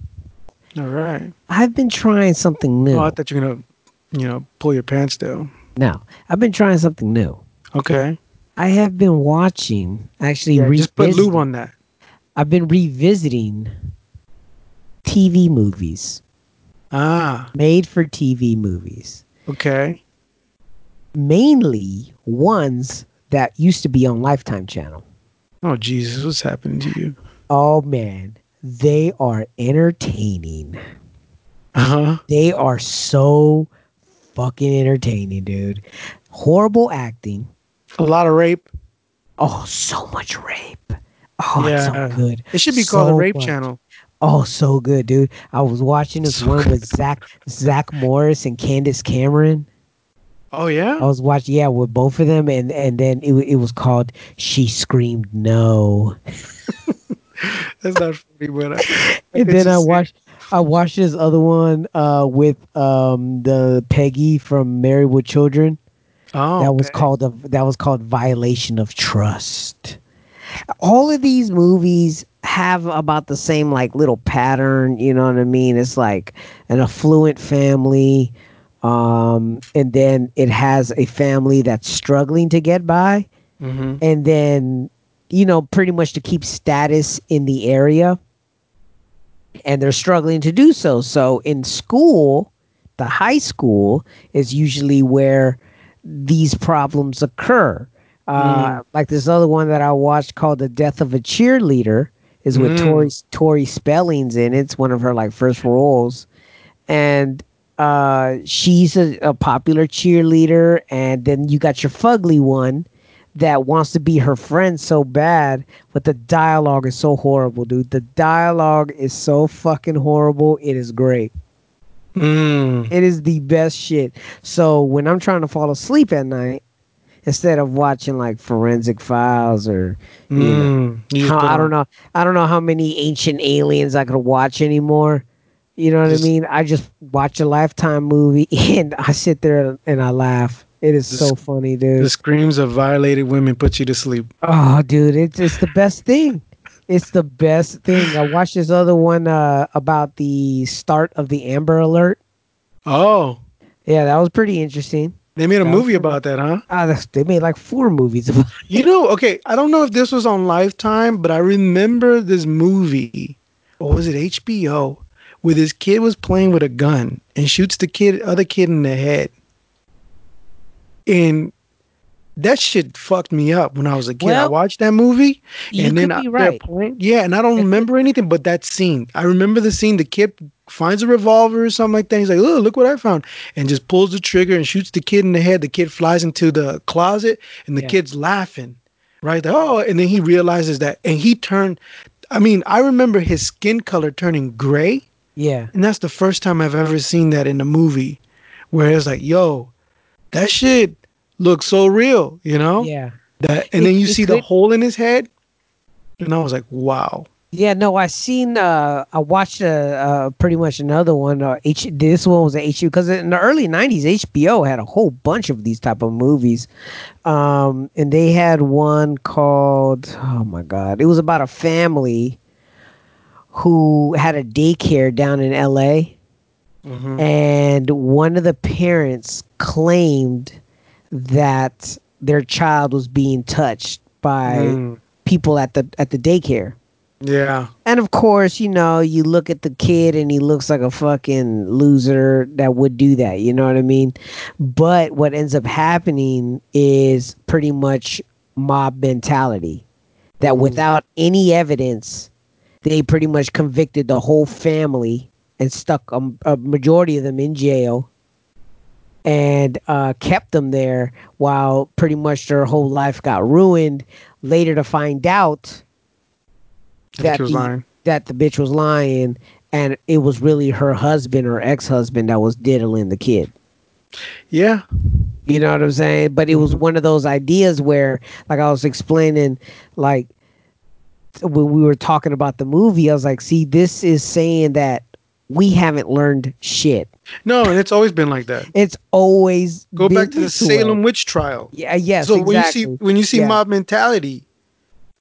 All right. I've been trying something new. Oh, I thought you were gonna, you know, pull your pants down. now I've been trying something new. Okay. I have been watching actually. Yeah, just put lube on that. I've been revisiting TV movies, Ah. made for TV movies. Okay. mainly ones that used to be on Lifetime Channel. Oh Jesus, what's happening to you? Oh man, they are entertaining. Uh huh. They are so fucking entertaining, dude. Horrible acting. A lot of rape. Oh, so much rape. Oh, Yeah. so good. It should be called the Rape much. Channel. Oh, so good, dude. I was watching this So one good. with Zach Zach Morris and Candace Cameron. Oh yeah. I was watching, yeah, with both of them, and and then it, it was called "She Screamed No," That's not funny, but I, and then I watched I watched this other one uh, with um, the Peggy from Married with Children. Oh, that was called a, that was called Violation of Trust. All of these movies have about the same like little pattern, you know what I mean? It's like an affluent family um and then it has a family that's struggling to get by Mhm. and then you know pretty much to keep status in the area. And they're struggling to do so. So in school the high school is usually where these problems occur. Uh, like this other one that i watched called the death of a cheerleader is with Mm. tori tori spelling's in it. It's one of her like first roles. And uh, she's a, a popular cheerleader, and then you got your fugly one that wants to be her friend so bad, but the dialogue is so horrible, dude. The dialogue is so fucking horrible. It is great. Mm. It is the best shit. So when I'm trying to fall asleep at night, instead of watching like forensic files or you Mm. You just how, I don't know. I don't know how many ancient aliens I could watch anymore. You know what Just- I mean? I just watch a lifetime movie and I sit there and I laugh. It is so Just- funny, dude. The screams of violated women put you to sleep. oh, dude, it's it's the best thing. It's the best thing. I watched this other one uh, about the start of the Amber Alert. Oh, Yeah, that was pretty interesting. they made a That movie was- about that, huh? Ah, they made like four movies about. You know, okay, I don't know if this was on Lifetime, but I remember this movie, or was it HBO, where this kid was playing with a gun and shoots the kid, other kid in the head. And that shit fucked me up when I was a kid. I watched that movie, and then I, right. playing- yeah, and I don't remember anything but that scene. I remember the scene. The kid finds a revolver or something like that. He's like, "Oh, look what I found!" and just pulls the trigger and shoots the kid in the head. The kid flies into the closet, and the Yeah. kid's laughing, right? Like, oh, and then he realizes that, and he turned. I mean, I remember his skin color turning gray, Yeah, and that's the first time I've ever seen that in a movie, where it's like, "Yo, that shit looks so real," you know? yeah. That, and It- then you see the hole in his head, and I was like, "Wow." Yeah, no, I seen. Uh, I watched uh, uh, pretty much another one. Uh, H. This one was a HBO because in the early '90s, HBO had a whole bunch of these type of movies, um, and they had one called. Oh my god! It was about a family who had a daycare down in L.A. Mhm. and one of the parents claimed that their child was being touched by Mm. people at the at the daycare. Yeah. And of course, you know, you look at the kid and he looks like a fucking loser that would do that. You know what I mean? But what ends up happening is pretty much mob mentality that without any evidence, they pretty much convicted the whole family and stuck a, a majority of them in jail and uh, kept them there while pretty much their whole life got ruined. Later to find out he the, that the bitch was lying and it was really her husband or ex-husband that was diddling the kid. Yeah. You know what I'm saying? But it was one of those ideas where, like I was explaining, like when we were talking about the movie, I was like, see, this is saying that we haven't learned shit. No, and it's always been like that. It's always Go back to the this way. Salem witch trial. Yeah, yes, so exactly. when you see when you see Yeah. mob mentality,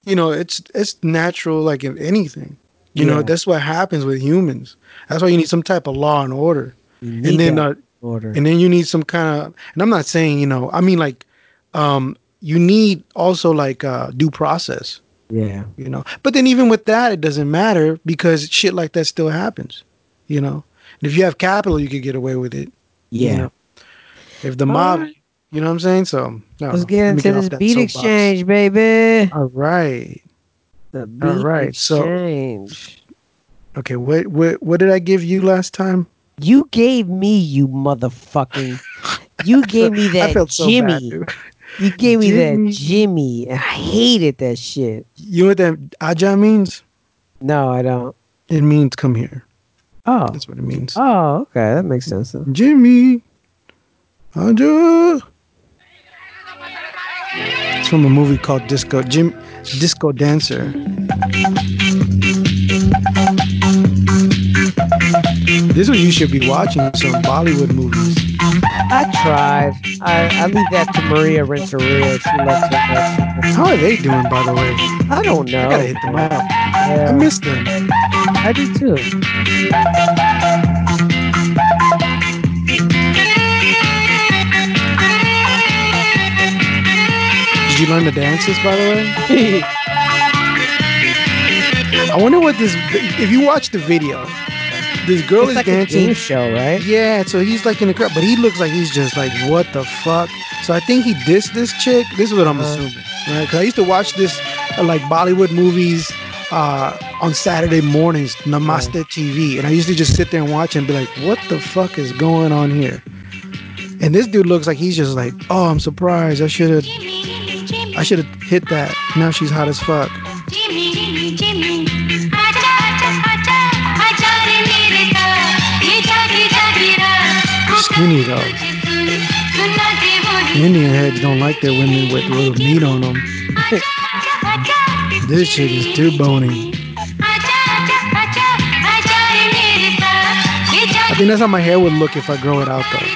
you know it's it's natural like in anything. You know that's what happens with humans. That's why you need some type of law and order, and then uh, order. and then you need some kind of. And I'm not saying you know. I mean like, um, you need also like uh, due process. yeah, You know, but then even with that, it doesn't matter because shit like that still happens. You know, and if you have capital, you could get away with it. you yeah. know. If the mob, Alright. You know what I'm saying? So no, Let's get into off this beat soapbox. exchange, baby. All right. The beat All right. So exchange. okay, what what what did I give you last time? You gave me you motherfucking. You gave me that I felt so Jimmy. bad, dude. you gave me Jimmy. that Jimmy. I hated that shit. You know what that ah, Aja means? No, I don't. It means come here. Oh. That's what it means. Oh, okay. That makes sense. then. Jimmy. Aja. It's from a movie called Disco Jim Disco Dancer. This is what you should be watching some Bollywood movies. I tried. I, I leave that to Maria Renteria. She loves it. How are they doing, by the way? I don't know. I gotta hit them up. Yeah, I miss them. I do too. Did you learn the dances, by the way? I wonder what this. If you watch the video, this girl It's is like a dancing. show, right? Yeah, so he's like in the crowd, but he looks like he's just like, what the fuck? So I think he dissed this chick. This is what I'm assuming, right? Because I used to watch this uh, like Bollywood movies uh, on Saturday mornings, Namaste TV, and I used to just sit there and watch and be like, what the fuck is going on here? And this dude looks like he's just like, oh, I'm surprised. I should have, I should have hit that. Now she's hot as fuck. Skinny though. Indian heads don't like their women with a little meat on them. this shit is too bony. I think that's how my hair would look if I grow it out though.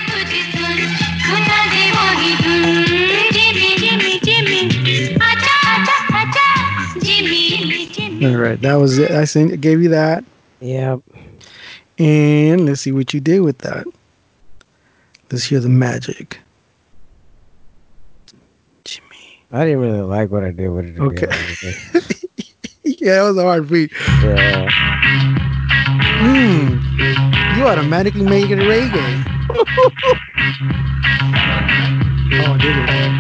All right, that was it. I sent, gave you that, Yep. and let's see what you did with that. Let's hear the magic. I didn't really like what I did with it. Okay. yeah, that was a hard beat. you. Yeah. Hmm. You automatically make it reggae. oh, did it?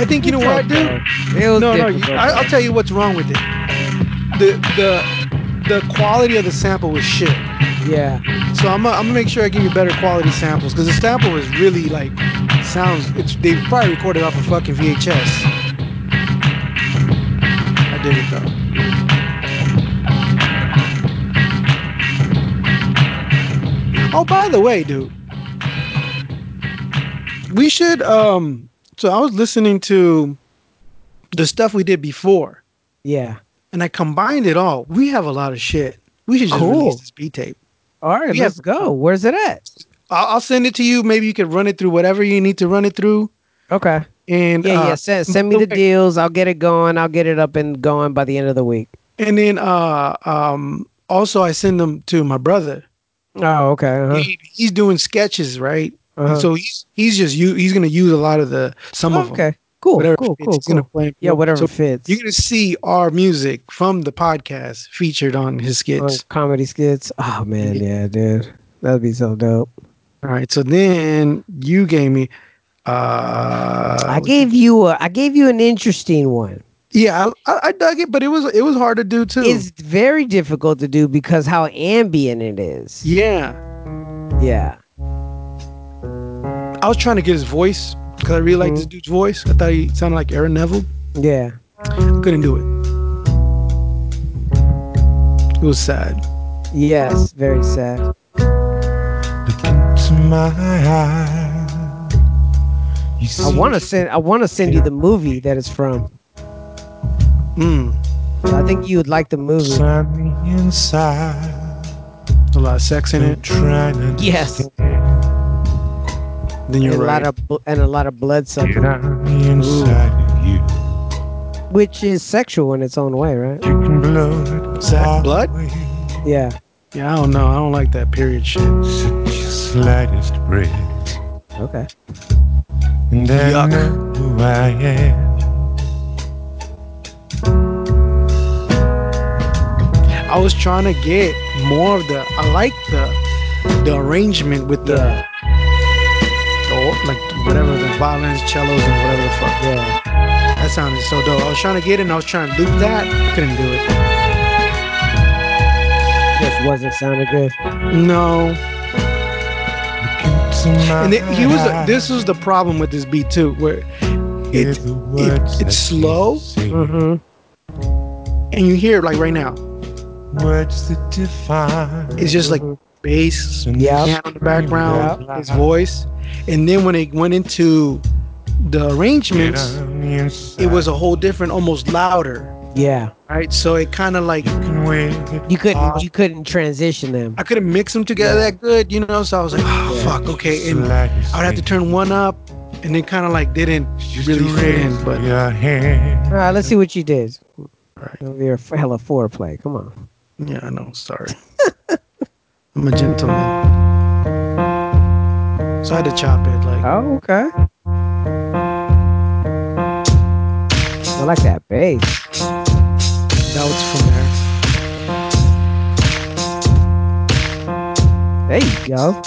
I think you know what, dude. It was no, no. difficult, you- I, I'll tell you what's wrong with it. The the the quality of the sample was shit. Yeah. So I'm gonna, I'm gonna make sure I give you better quality samples because the sample is really like sounds. It's they probably recorded off a fucking VHS. I did it though. Oh, by the way, dude, we should. Um, so I was listening to the stuff we did before, Yeah. and I combined it all. We have a lot of shit. We should just Cool. release this B tape. All right, Yeah. let's go. Where's it at? I'll, I'll send it to you. Maybe you can run it through whatever you need to run it through. Okay. And Yeah, uh, yeah. Send, send me the deals. I'll get it going. I'll get it up and going by the end of the week. And then uh, um, also I send them to my brother. Oh, okay. Uh-huh. He, he's doing sketches, right? Uh-huh. so he's he's just you. He's gonna use a lot of the some of them. okay. Cool. Whatever cool. fits, Cool. he's gonna Cool. Yeah, whatever So fits. You're gonna see our music from the podcast featured on his On skits. comedy skits. Oh man, yeah, dude. That'd be so dope. All right. So then you gave me. Uh, I gave you a I gave you an interesting one. yeah, I, I, I dug it, but it was it was hard to do too. It's very difficult to do because how ambient it is. yeah. Yeah. I was trying to get his voice because I really liked this dude's voice. I thought he sounded like Aaron Neville. Yeah. Couldn't do it. It was sad. Yes. Very sad. into my eyes. You see I want to send I want to send you the movie that it's from. Mm. I think you would like the movie. on inside. A lot of sex in it. Trying to Yes. Then you're and a right. lot of bl- and a lot of blood sucking, get on of you. which is sexual in its own way, right? Drinking blood. Sex, blood? Yeah. Yeah, I don't know. I don't like that period shit. Such slightest breath. Okay. And I Yuck. know who I am. I was trying to get more of the. I like the the arrangement with the, the like whatever the violins, cellos, and whatever the fuck. Yeah. That sounded so dope. I was trying to get it, and I was trying to loop that. Couldn't do it. Just wasn't sounding good. No. And it, he was. eyes, This was the problem with this beat too, where it, it it's slow, Mm-hmm. and you hear it like right now. Words that define. It's just like bass, Yeah. piano in the background, Yeah. his voice, and then when it went into the arrangements, the it was a whole different, almost louder. Yeah. Right, so it kind of like Can You couldn't you couldn't transition them. I couldn't mix them together that good, you know. So I was like, oh fuck, okay, and I would have to turn one up, and then kind of like didn't really fit in. But. All right, let's see what you did. All right. It'll be a f- hella foreplay. Come on. yeah, I know. Sorry, I'm a gentleman, so I had to chop it. Like, Oh, okay. I like that bass. that was from there. There you go.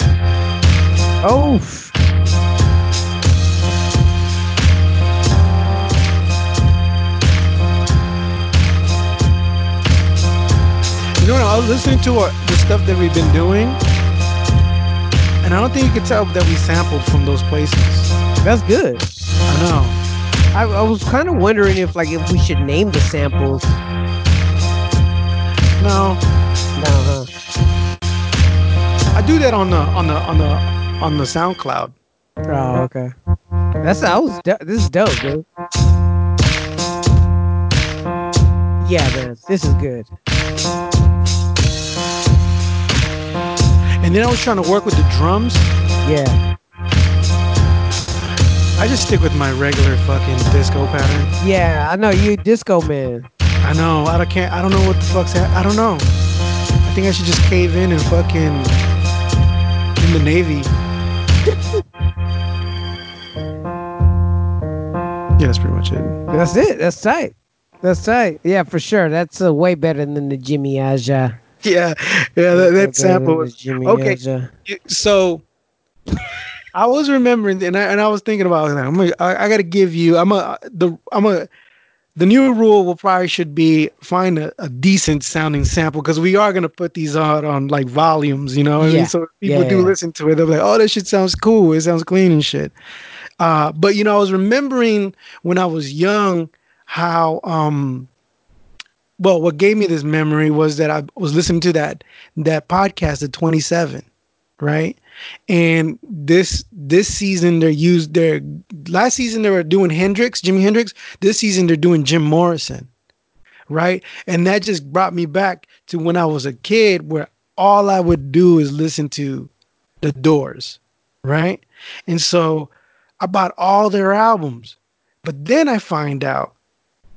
Oh, You know, I was listening to uh, the stuff that we've been doing, and I don't think you could tell that we sampled from those places. that's good. I know. I, I was kind of wondering if like if we should name the samples. No, No, huh? I do that on the on the on the on the SoundCloud. Oh, okay. That's I was this is dope, dude. Yeah, man, this is good. And then I was trying to work with the drums. Yeah, I just stick with my regular fucking disco pattern. yeah. I know you, disco man. I know. I don't can't. I don't know what the fuck's that. I don't know. I think I should just cave in and fucking in the navy. yeah, that's pretty much it. That's it. That's tight. That's tight. Yeah, for sure. That's uh, way better than the Jimmy Aja. Yeah, yeah. That, that sample was Jimmy okay. Aja. So I was remembering, and I and I was thinking about. it. I'm gonna, I, I got to give you. I'm a the I'm a. The new rule will probably should be find a, a decent sounding sample because we are gonna put these out on like volumes, you know. what I mean? So if people Yeah, do yeah. listen to it, they're like, "Oh, this shit sounds cool. It sounds clean and shit." Uh, but you know, I was remembering when I was young how um well what gave me this memory was that I was listening to that that podcast at 27 right? And this this season they're used their last season they were doing Hendrix Jimi Hendrix. This season they're doing Jim Morrison right? And that just brought me back to when I was a kid where all I would do is listen to the Doors right? And so I bought all their albums. But then I find out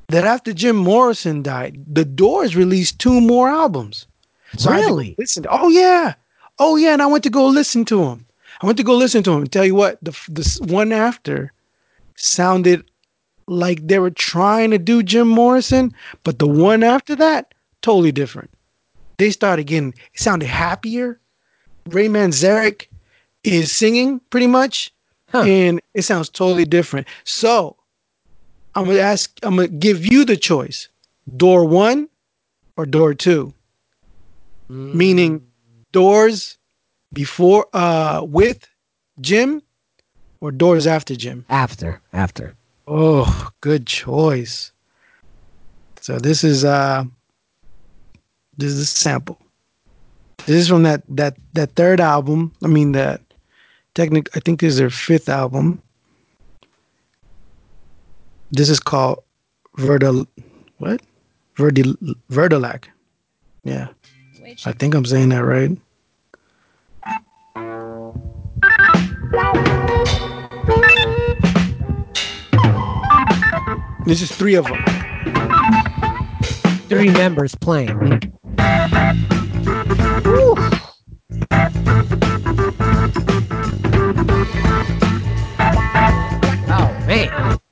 that after Jim Morrison died, the Doors released two more albums. To Really? Listen. Oh yeah, oh yeah, and I went to go listen to them. I went to go listen to them. And tell you what, the the one after sounded like they were trying to do Jim Morrison, but the one after that totally different. They started getting it sounded happier. Ray Manzarek is singing pretty much, Huh. and it sounds totally different. So I'm gonna ask. I'm gonna give you the choice: door one or door two. Meaning, doors before, uh, with Jim, or doors after Jim. After, after. Oh, good choice. So this is uh, this is a sample. This is from that that that third album. I mean that technic. I think is their fifth album. This is called Verdal. What? Verdil Verdilac. Yeah, I think I'm saying that right. This is three of them. Three members playing. Oh,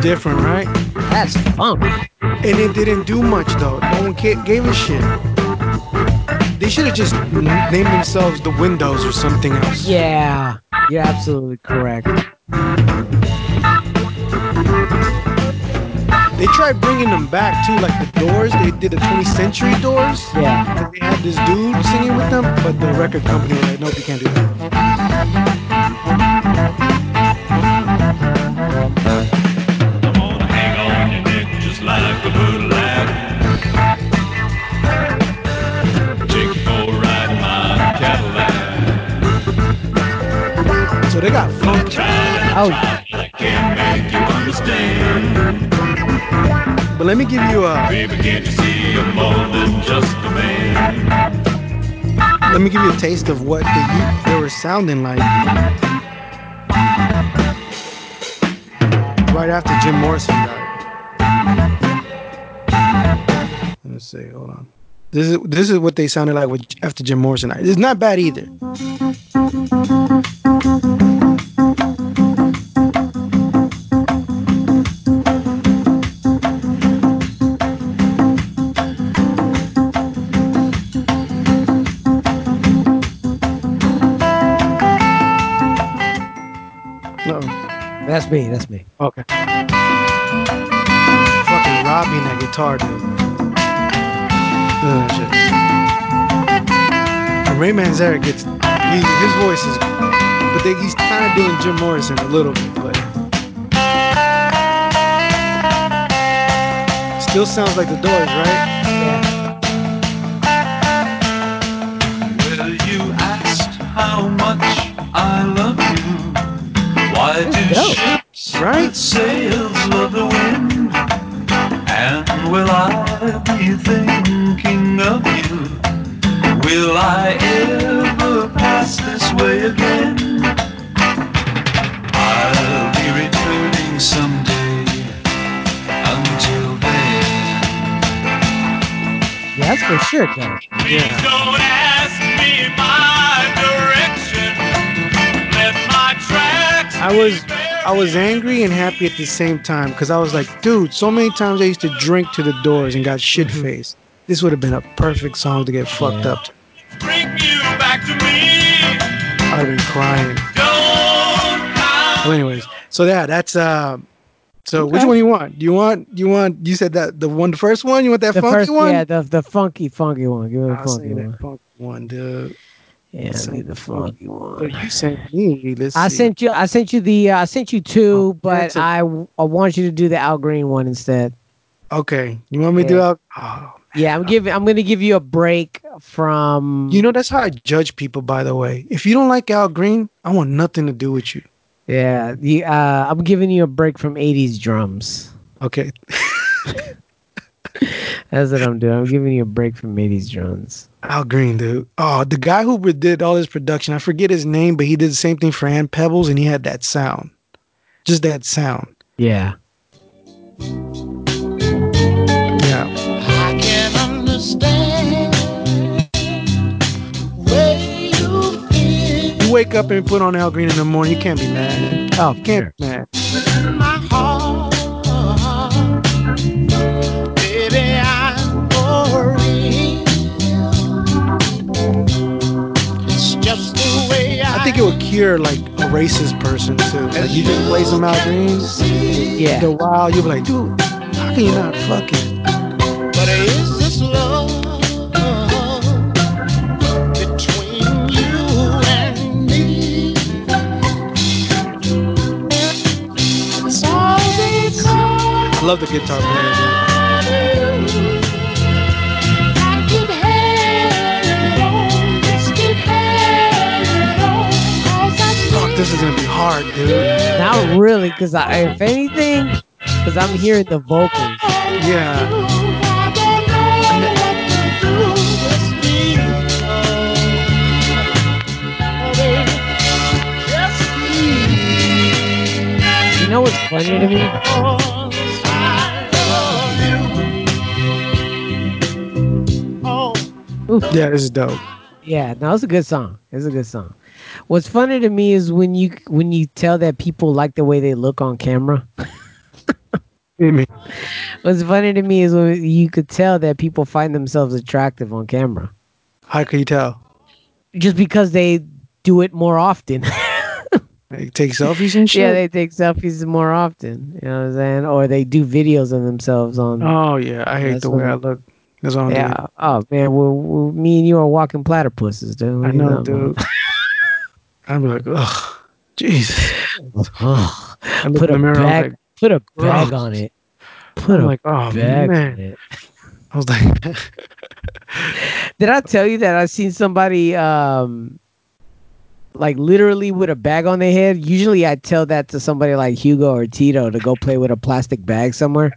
different, right? That's funk. And it didn't do much though. No one gave a shit. They should have just named themselves the Windows or something else. Yeah, you're absolutely correct. They tried bringing them back too, like the Doors. They did the 20th Century Doors. Yeah. They had this dude singing with them, but the record company was like, nope, you can't do that. So they got funk. Oh, I can't make you understand. But let me give you a Baby, can't you see more than just a man? let me give you a taste of what they, they were sounding like. Right after Jim Morrison died. Let me see. Hold on. This is this is what they sounded like with, after Jim Morrison. It's not bad either. No. that's me. That's me. Okay. Fucking robbing that guitar, dude. Ugh, shit. And Ray Manzarek gets he, his voice is, but they, he's kind of doing Jim Morrison a little bit, but still sounds like the Doors, right? Well, you asked how much I love you. Why do Yeah, that's for sure, Joe. Please don't ask me my direction. Let my tracks I was I was angry and happy at the same time because I was like, dude, so many times I used to drink to the doors and got shit faced. This would have been a perfect song to get fucked up. to. bring you back to me. I'd have been crying. Well, anyways, so yeah, that's uh. So which Okay. one you want? Do you want you want you said that the one the first one? You want that the funky first, one? yeah, the the funky, funky one. Give me the funky that one. funky one, dude. Yeah, the funky one. So you sent me. Let's I see. sent you. I sent you the. Uh, I sent you two, but that's a- I I want you to do the Al Green one instead. Okay, you want me to do Yeah. out? Oh, Yeah, I'm giving. I'm gonna give you a break from. you know that's how I judge people. By the way, if you don't like Al Green, I want nothing to do with you. Yeah, the. Uh, I'm giving you a break from '80s drums. Okay. That's what I'm doing. I'm giving you a break from '80s drums. Al Green, dude. Oh, the guy who did all his production, I forget his name, but he did the same thing for Ann Peebles, and he had that sound, just that sound. Yeah. Yeah. You wake up and put on Al Green in the morning, you can't be mad. Oh, you can't be mad. in my heart. Baby, I'm for real. It's just the way I, I think it would cure like a racist person too. Like you just play some Al Green, Yeah. after a while you'll be like, dude, how can you not fucking? I love the guitar player. Dude. I keep hanging on, just keep hanging on, 'cause I Fuck, this is gonna be hard, dude. Not really, because I, if anything, because I'm hearing the vocals. Yeah. You know what's funny to me? Yeah, this is dope. Yeah, no, it's a good song. It's a good song. What's funny to me is when you when you tell that people like the way they look on camera. What's funny to me is when you could tell that people find themselves attractive on camera. How can you tell? Just because they do it more often. They take selfies and shit. yeah, they take selfies more often. You know what I'm saying? Or they do videos of themselves on. Oh yeah, I hate the way I look. That's all I'm yeah. doing. Oh man, well, well, me and you are walking platypuses, dude. I You know, dude. I'd be like, ugh, Jesus. Ugh. Put a the mirror, bag. like, put a bag on it. Put I'm a like, oh bag man. on it. I was like, Did I tell you that I seen somebody um like literally with a bag on their head? Usually I tell that to somebody like Hugo or Tito to go play with a plastic bag somewhere.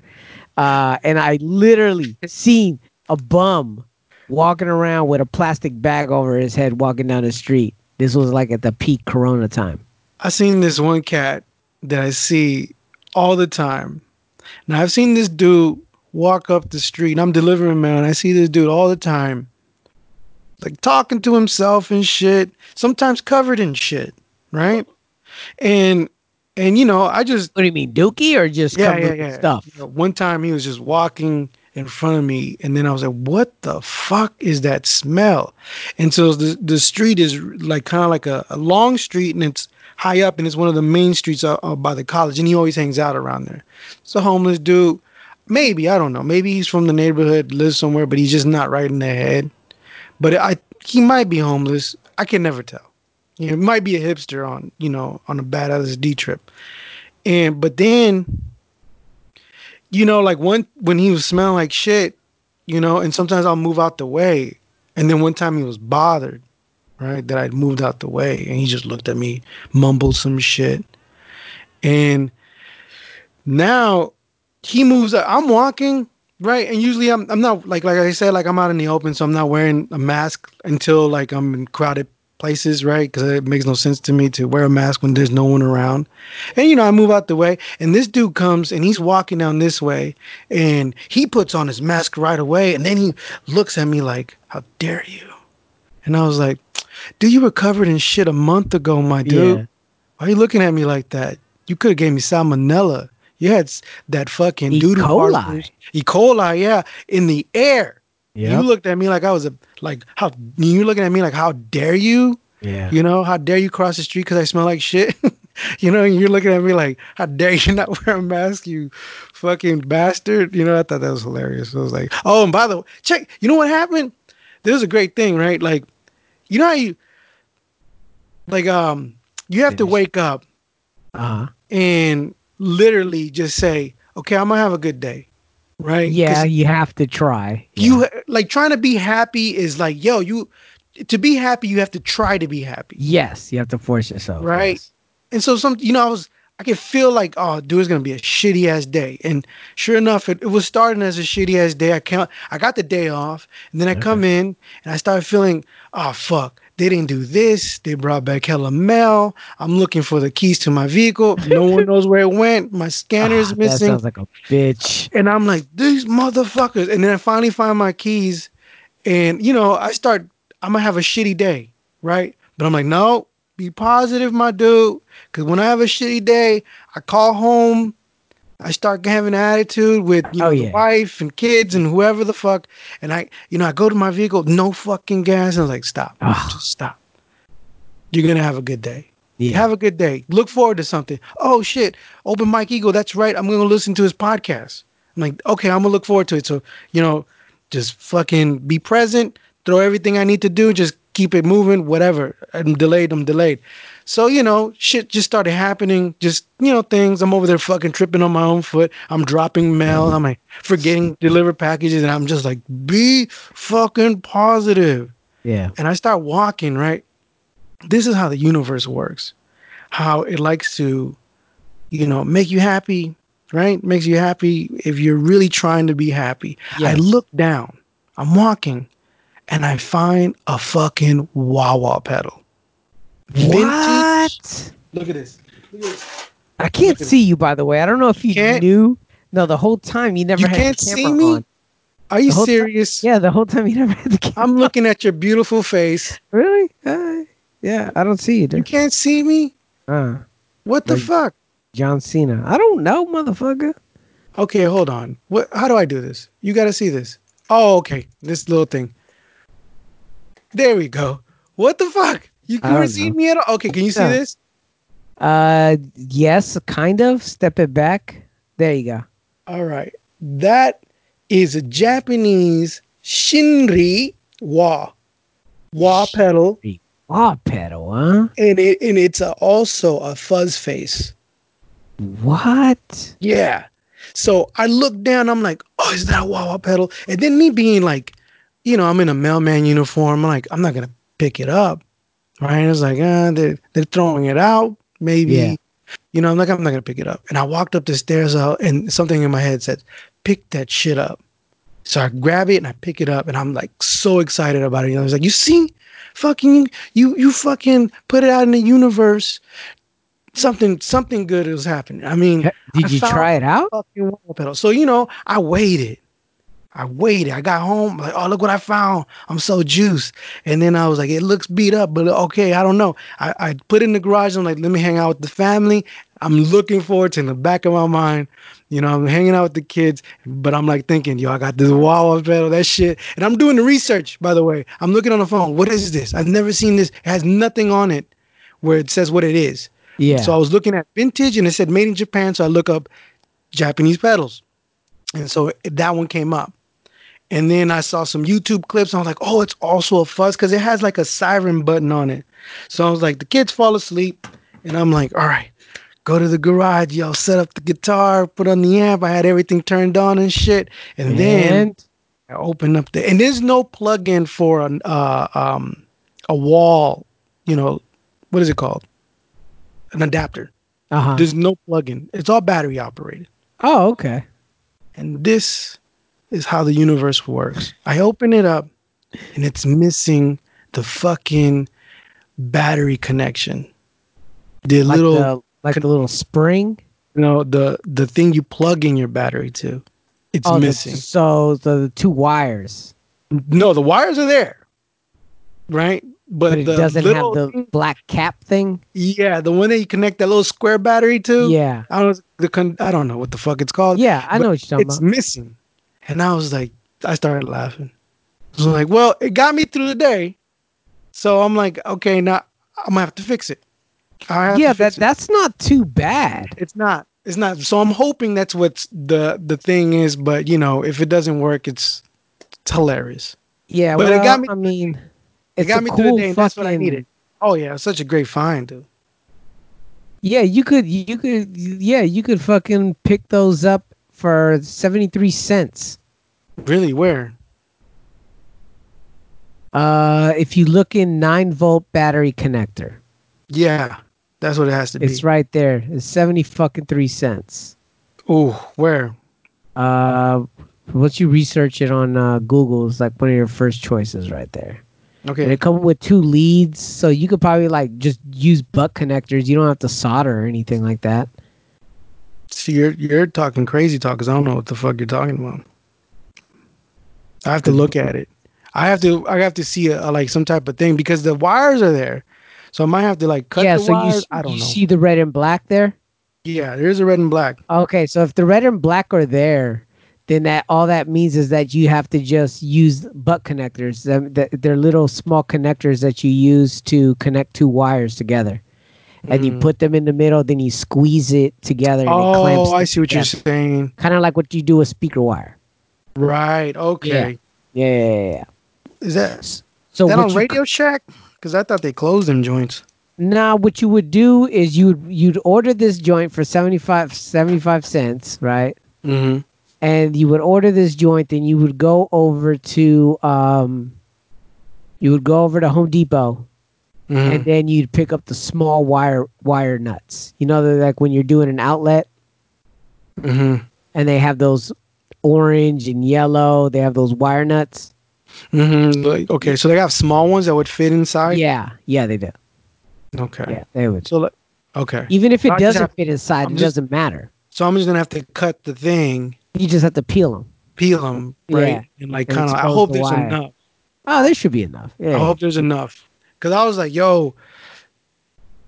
Uh and I literally seen a bum walking around with a plastic bag over his head walking down the street. This was like at the peak corona time. I seen this one cat that I see all the time. Now I've seen this dude walk up the street and I'm delivering mail and I see this dude all the time. Like talking to himself and shit, sometimes covered in shit, right? And and you know, I just What do you mean, Dookie or just yeah, covered yeah, yeah. stuff? You know, one time he was just walking in front of me, and then I was like, "What the fuck is that smell?" And so the the street is like kind of like a, a long street, and it's high up, and it's one of the main streets uh, uh, by the college, and he always hangs out around there. It's a homeless dude. Maybe I don't know. Maybe he's from the neighborhood, lives somewhere, but he's just not right in the head. But I he might be homeless. I can never tell. It might be a hipster on you know on a bad LSD trip. And but then, you know, like one when he was smelling like shit, you know, and sometimes I'll move out the way. And then one time he was bothered, right? That I'd moved out the way, and he just looked at me, mumbled some shit, and now he moves. up. I'm walking right, and usually I'm I'm not like like I said like I'm out in the open, so I'm not wearing a mask until like I'm in crowded places, right? Because it makes no sense to me to wear a mask when there's no one around. And you know, I move out the way, and this dude comes and he's walking down this way, and he puts on his mask right away, and then he looks at me like, "How dare you?" And I was like, "Dude, you were covered in shit a month ago, my dude. Yeah. Why are you looking at me like that? You could have gave me salmonella. You had that fucking E. coli. E. coli, yeah, in the air. You looked at me like I was a like how you looking at me like how dare you? Yeah. You know how dare you cross the street because I smell like shit? you know, and you're looking at me like how dare you not wear a mask, you fucking bastard? You know, I thought that was hilarious. I was like, oh, and by the way, check. You know what happened? This is a great thing, right? Like, you know how you like um you have to wake up Uh-huh. and literally just say, okay, I'm gonna have a good day, right? Yeah, you have to try. you like trying to be happy is like yo you to be happy you have to try to be happy. Yes, you have to force yourself. right? And so some you know i was i could feel like oh dude it's gonna be a shitty ass day. And sure enough it, it was starting as a shitty ass day. I can't i got the day off and then i come in and i started feeling oh fuck they didn't do this they brought back hella mail i'm looking for the keys to my vehicle no one knows where it went my scanner's Ah, That missing sounds like a bitch. and I'm like, these motherfuckers. And then I finally find my keys. And, you know, I start, I'm going to have a shitty day, right? But I'm like, no, be positive, my dude. Because when I have a shitty day, I call home. I start having an attitude with you oh, know, the wife and kids and whoever the fuck. And I, you know, I go to my vehicle, no fucking gas. And I was like, stop, just stop. You're going to have a good day. Have a good day. Look forward to something. Oh shit, Open Mike Eagle. That's right. I'm gonna listen to his podcast. I'm like, okay, I'm gonna look forward to it. So, you know, just fucking be present, throw everything I need to do, just keep it moving, whatever. I'm delayed, I'm delayed. So, you know, shit just started happening. Just, you know, things. I'm over there fucking tripping on my own foot. I'm dropping mail. I'm like forgetting deliver packages. And I'm just like, be fucking positive. Yeah. And I start walking, right? This is how the universe works. How it likes to, you know, make you happy, right? Makes you happy if you're really trying to be happy. I look down, I'm walking, and I find a fucking wah wah pedal. What? Look at this. Look at this. I can't see you, by the way. I don't know if you knew. No, the whole time you never had. You had can't the see me? on. Are you The whole ti- serious? yeah, the whole time you never had the camera. I'm looking at your beautiful face. Really? Uh, yeah, I don't see you, dude. You can't see me? Uh, What the Like- fuck? John Cena. I don't know, motherfucker. Okay, hold on. What? How do I do this? You got to see this. Oh, okay. This little thing. There we go. What the fuck? You couldn't see know. me at all? Okay, can you see this? Uh, yes, kind of. Step it back. There you go. All right. That is a Japanese Shin-ei wa wa pedal, Wah pedal, huh? and it and it's a, also a fuzz face. What? Yeah. So I look down. I'm like, oh, is that a wah wah pedal? And then me being like, you know, I'm in a mailman uniform. I'm like, I'm not gonna pick it up, right? It's like, uh, they're they're throwing it out. Maybe, Yeah. you know, I'm like, I'm not gonna pick it up. And I walked up the stairs out, and something in my head said, pick that shit up. So I grab it and I pick it up, and I'm like so excited about it. You know, I was like, you see, fucking you, you fucking put it out in the universe. Something, something good is happening. I mean, Did I you try it out? pedal. So you know, I waited. I waited. I got home like, oh look what I found. I'm so juiced. And then I was like, it looks beat up, but okay, I don't know. I, I put it in the garage. I'm like, let me hang out with the family. I'm looking forward to in the back of my mind. You know, I'm hanging out with the kids, but I'm like thinking, yo, I got this wah pedal, that shit. And I'm doing the research, by the way. I'm looking on the phone. What is this? I've never seen this. It has nothing on it where it says what it is. Yeah. So I was looking at vintage and it said made in Japan. So I look up Japanese pedals. And so that one came up. And then I saw some YouTube clips. And I was like, oh, it's also a fuzz because it has like a siren button on it. So I was like, the kids fall asleep. And I'm like, all right, go to the garage, yo, set up the guitar, put on the amp. I had everything turned on and shit. And then And I opened up the and there's no plug-in for an uh um a wall, you know, what is it called? An adapter. uh-huh. There's no plug-in. It's all battery operated. Oh, okay. And this is how the universe works. I open it up and it's missing the fucking battery connection. The Like little the like the little spring. you know, the the thing you plug in your battery to. It's oh, the- missing. so the two wires, No, the wires are there. Right? But, but it the doesn't little have the black cap thing. Yeah, the one that you connect that little square battery to. Yeah. I don't the con- I don't know what the fuck it's called. Yeah, I know what you're talking it's about. missing. And I was like, I started laughing. I was like, well, it got me through the day. So I'm like, okay, now I'm gonna have to fix it. I have Yeah, that it. that's not too bad. it's not. It's not. So I'm hoping that's what the the thing is, but you know, if it doesn't work, it's, it's hilarious. Yeah, But well, it got me- I mean, It got me cool through the day, and that's what I needed. Oh yeah, such a great find, dude. Yeah, you could, you could, yeah, you could fucking pick those up for seventy three cents. Really, where? Uh, if you look in nine volt battery connector, Yeah, that's what it has to be. it's right there. It's seventy fucking three cents. Ooh, where? Uh, once you research it on uh, Google, it's like one of your first choices right there. And Okay. it come with two leads, so you could probably like just use butt connectors. You don't have to solder or anything like that. See, you're you're talking crazy talk because I don't know what the fuck you're talking about. I have to look at it. I have to I have to see a, a, like some type of thing because the wires are there, so I might have to like cut yeah, the so you wires. s- I don't you know. see the red and black there. yeah, there's a red and black. Okay, so if the red and black are there, then that all that means is that you have to just use butt connectors. They're little small connectors that you use to connect two wires together, and you Mm. put them in the middle. Then you squeeze it together. And it clamps Oh, I see what you're saying. Kind of like what you do with speaker wire. Right. Okay. Yeah, yeah, yeah. yeah. Is that So that what on you Radio Shack? Because I thought they closed them joints. Now, what you would do is you would you'd order this joint for 75, 75 cents, right? Mm-hmm. And you would order this joint, then you would go over to um, you would go over to Home Depot, Mm-hmm. and then you'd pick up the small wire wire nuts. You know, they're like when you're doing an outlet, Mm-hmm. and they have those orange and yellow. They have those wire nuts. Mm-hmm. Like, okay, so they have small ones that would fit inside. Yeah, yeah, they do. Okay. Yeah, they would. So like, okay. Even if it I doesn't have- fit inside, I'm it just- doesn't matter. So I'm just gonna have to cut the thing, You just have to peel them. peel them, right, Yeah. and like kind of. I hope the there's wire. enough. Oh, there should be enough. Yeah. I hope there's enough. Cause I was like, yo,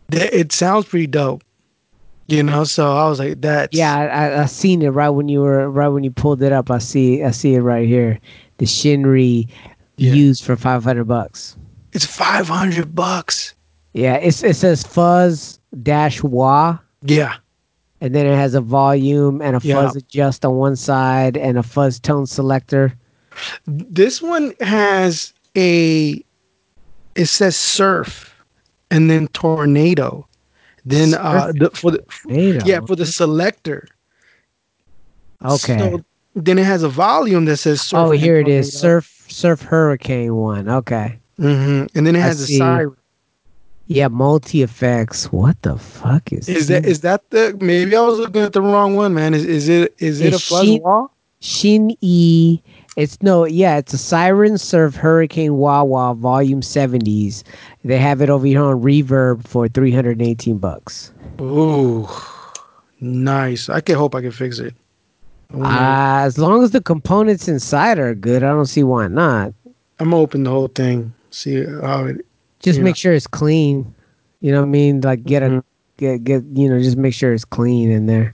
th- it sounds pretty dope. You know, so I was like, that's Yeah, I, I, seen it right when you were right when you pulled it up. I see I see it right here. The Shin-ei used for five hundred bucks. It's five hundred bucks. Yeah, it's it says fuzz dash wah. Yeah. And then it has a volume and a Yeah. fuzz adjust on one side and a fuzz tone selector. This one has a it says surf and then tornado. Then uh the, for the Tornado. yeah, for the selector. Okay. So then it has a volume that says surf. oh, here it is. Surf Surf Hurricane one. Okay. Mhm. And then it has a see. siren. Yeah, multi effects. What the fuck is Is that is that the maybe I was looking at the wrong one, man. Is is it is it a fuzz Shin- wall? Shin E. It's no, yeah, it's a Siren Surf Hurricane Wawa Volume 70s. They have it over here on Reverb for 318 bucks. Ooh. Nice. I can hope I can fix it. Uh, as long as the components inside are good, I don't see why not. I'm gonna open the whole thing. See how it Just make know. sure it's clean. You know what I mean? Like get a get get you know, just make sure it's clean in there.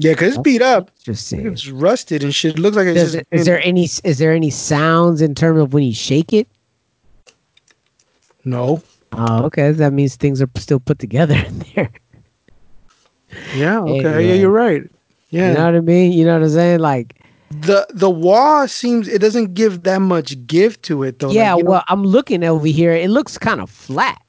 Yeah, cause it's beat up. Just It's rusted and shit. It looks like it's Does just it, is there any is there any sounds in terms of when you shake it? no. Oh, okay. That means things are still put together in there. Yeah. Okay. Hey, yeah, you're right. Yeah. You know what I mean? You know what I'm saying? Like, the the wall seems it doesn't give that much give to it though. Like, yeah. know- well, I'm looking over here. It looks kind of flat.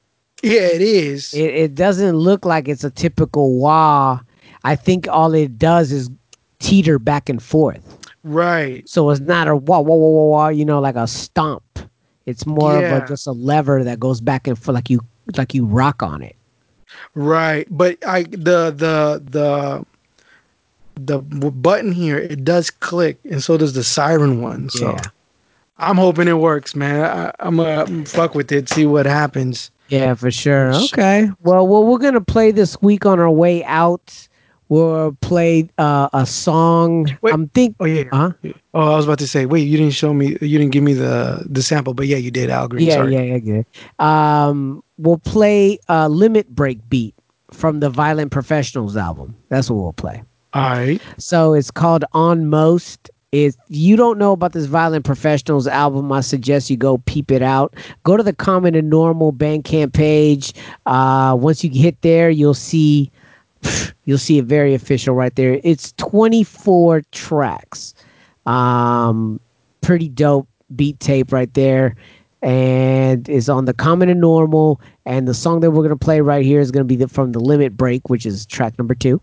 yeah, it is. It, it doesn't look like it's a typical wah. I think all it does is teeter back and forth. right. So it's not a wah wah wah wah wah. You know, like a stomp. It's more of a, just a lever that goes back and forth, like you like you rock on it. Right. But I the the the the button here it does click and so does the siren one. So Yeah. I'm hoping it works, man. I, I'm gonna fuck with it, see what happens. Yeah, for sure. Okay. Well, well, we're gonna play this week on our way out. We'll play uh, a song. I'm think. Oh yeah. Huh? Oh, I was about to say, wait, you didn't show me, you didn't give me the the sample, but yeah, you did. Al Green. Yeah, sorry. yeah, yeah, good. Um, we'll play a limit break beat from the Violent Professionals album. That's what we'll play. All right. So it's called On Most. If you don't know about this Violent Professionals album, I suggest you go peep it out. Go to the Common and Normal Bandcamp page. Uh, once you hit there, you'll see you'll see it very official right there. It's 24 tracks. Um, pretty dope beat tape right there. And is on the common and normal. And the song that we're gonna play right here is gonna be the, from the Limit Break, which is track number two.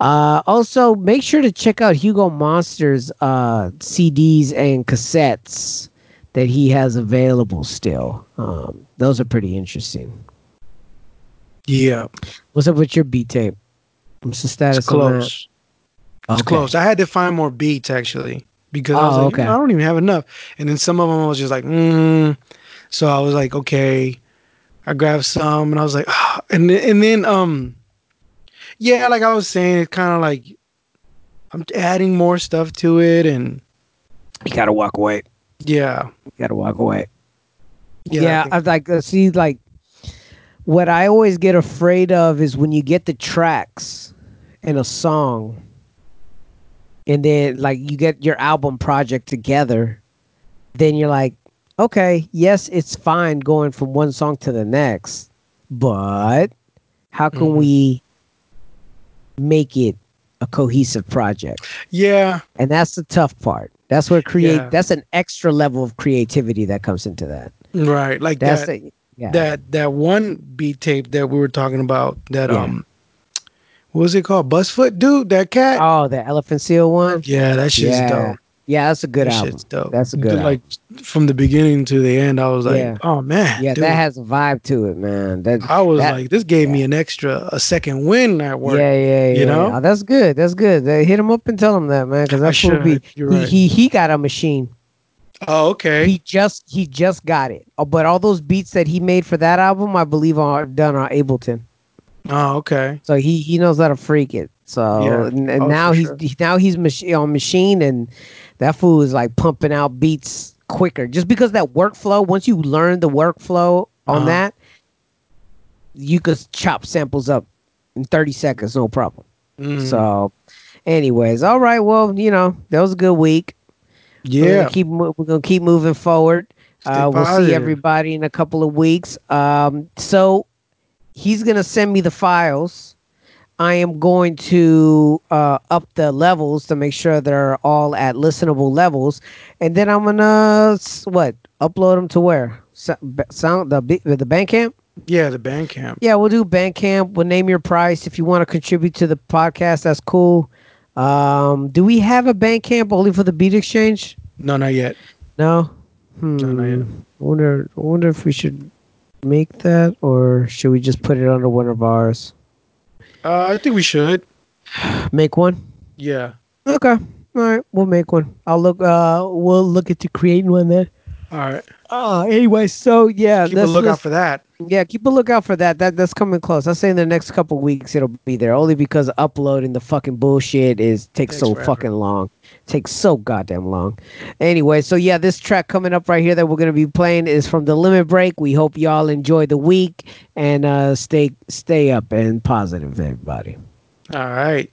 Uh, also, make sure to check out Hugo Monster's uh, CDs and cassettes that he has available still. Um, those are pretty interesting. Yeah. What's up with your beat tape? What's the status It's close. It's Okay. close. I had to find more beats actually because I was Oh, like, okay. I don't even have enough. And then some of them I was just like, mm. so I was like, okay. I grabbed some and I was like, ah. and then, and then um, yeah, like I was saying, it's kind of like I'm adding more stuff to it, and You gotta walk away. yeah, You gotta walk away. Yeah, I Yeah, think- I like uh, see like what I always get afraid of is when you get the tracks in a song and then like you get your album project together, then you're like, okay, yes, it's fine going from one song to the next, but how can Mm-hmm. we make it a cohesive project? yeah, And that's the tough part. That's where create Yeah. that's an extra level of creativity that comes into that. right. Like That's that. the, yeah. That that one beat tape that we were talking about. That Yeah. um, what was it called? Busfoot dude. That cat. Oh, the Elephant Seal one. Yeah, that shit's yeah. dope. Yeah, that's a good That album. shit's dope. That's a good Dude. Like from the beginning to the end, I was like, Yeah. oh man, Yeah, dude. that has a vibe to it, man. That I was that- like, this gave me an extra, a second win at work. Yeah, yeah, yeah. You know? Oh, that's good. That's good. They hit him up and tell him that, man, because I that's what be. should. You're he, right. he he got a machine. Oh, okay. He just he just got it. Oh, but all those beats that he made for that album, I believe, are done on Ableton. oh, okay. So he he knows how to freak it. So Yeah. and, and Oh, now he's sure. now he's mach- on machine, and that fool is like pumping out beats quicker. Just because that workflow, once you learn the workflow on Uh-huh. that, you could chop samples up in 30 seconds, no problem. Mm. So, anyways, all right. Well, you know, that was a good week. We're Yeah. gonna keep we're gonna keep moving forward. Uh, we'll see everybody in a couple of weeks. Um, so he's gonna send me the files. I am going to uh, up the levels to make sure they're all at listenable levels, and then I'm gonna what upload them to where So- sound the the Bandcamp. Yeah, the Bandcamp. Yeah, we'll do Bandcamp. We'll name your price if you want to contribute to the podcast. That's cool. Um, do we have a Bandcamp only for the Beat Exchange? No, not yet. No. Hmm. No, not yet. Wonder. Wonder if we should make that, or should we just put it under one of ours? Uh, I think we should. Make one. Yeah. Okay. All right. We'll make one. I'll look. Uh, we'll look into creating one then. All right. Uh, anyway, so yeah, Keep a lookout for that. Yeah, keep a lookout for that. That that's coming close. I'll say in the next couple weeks it'll be there. Only because uploading the fucking bullshit is takes, Takes so forever. fucking long. Takes so goddamn long. Anyway, so yeah, this track coming up right here that we're gonna be playing is from the Limit Break. We hope y'all enjoy the week and uh stay stay up and positive, everybody. All right.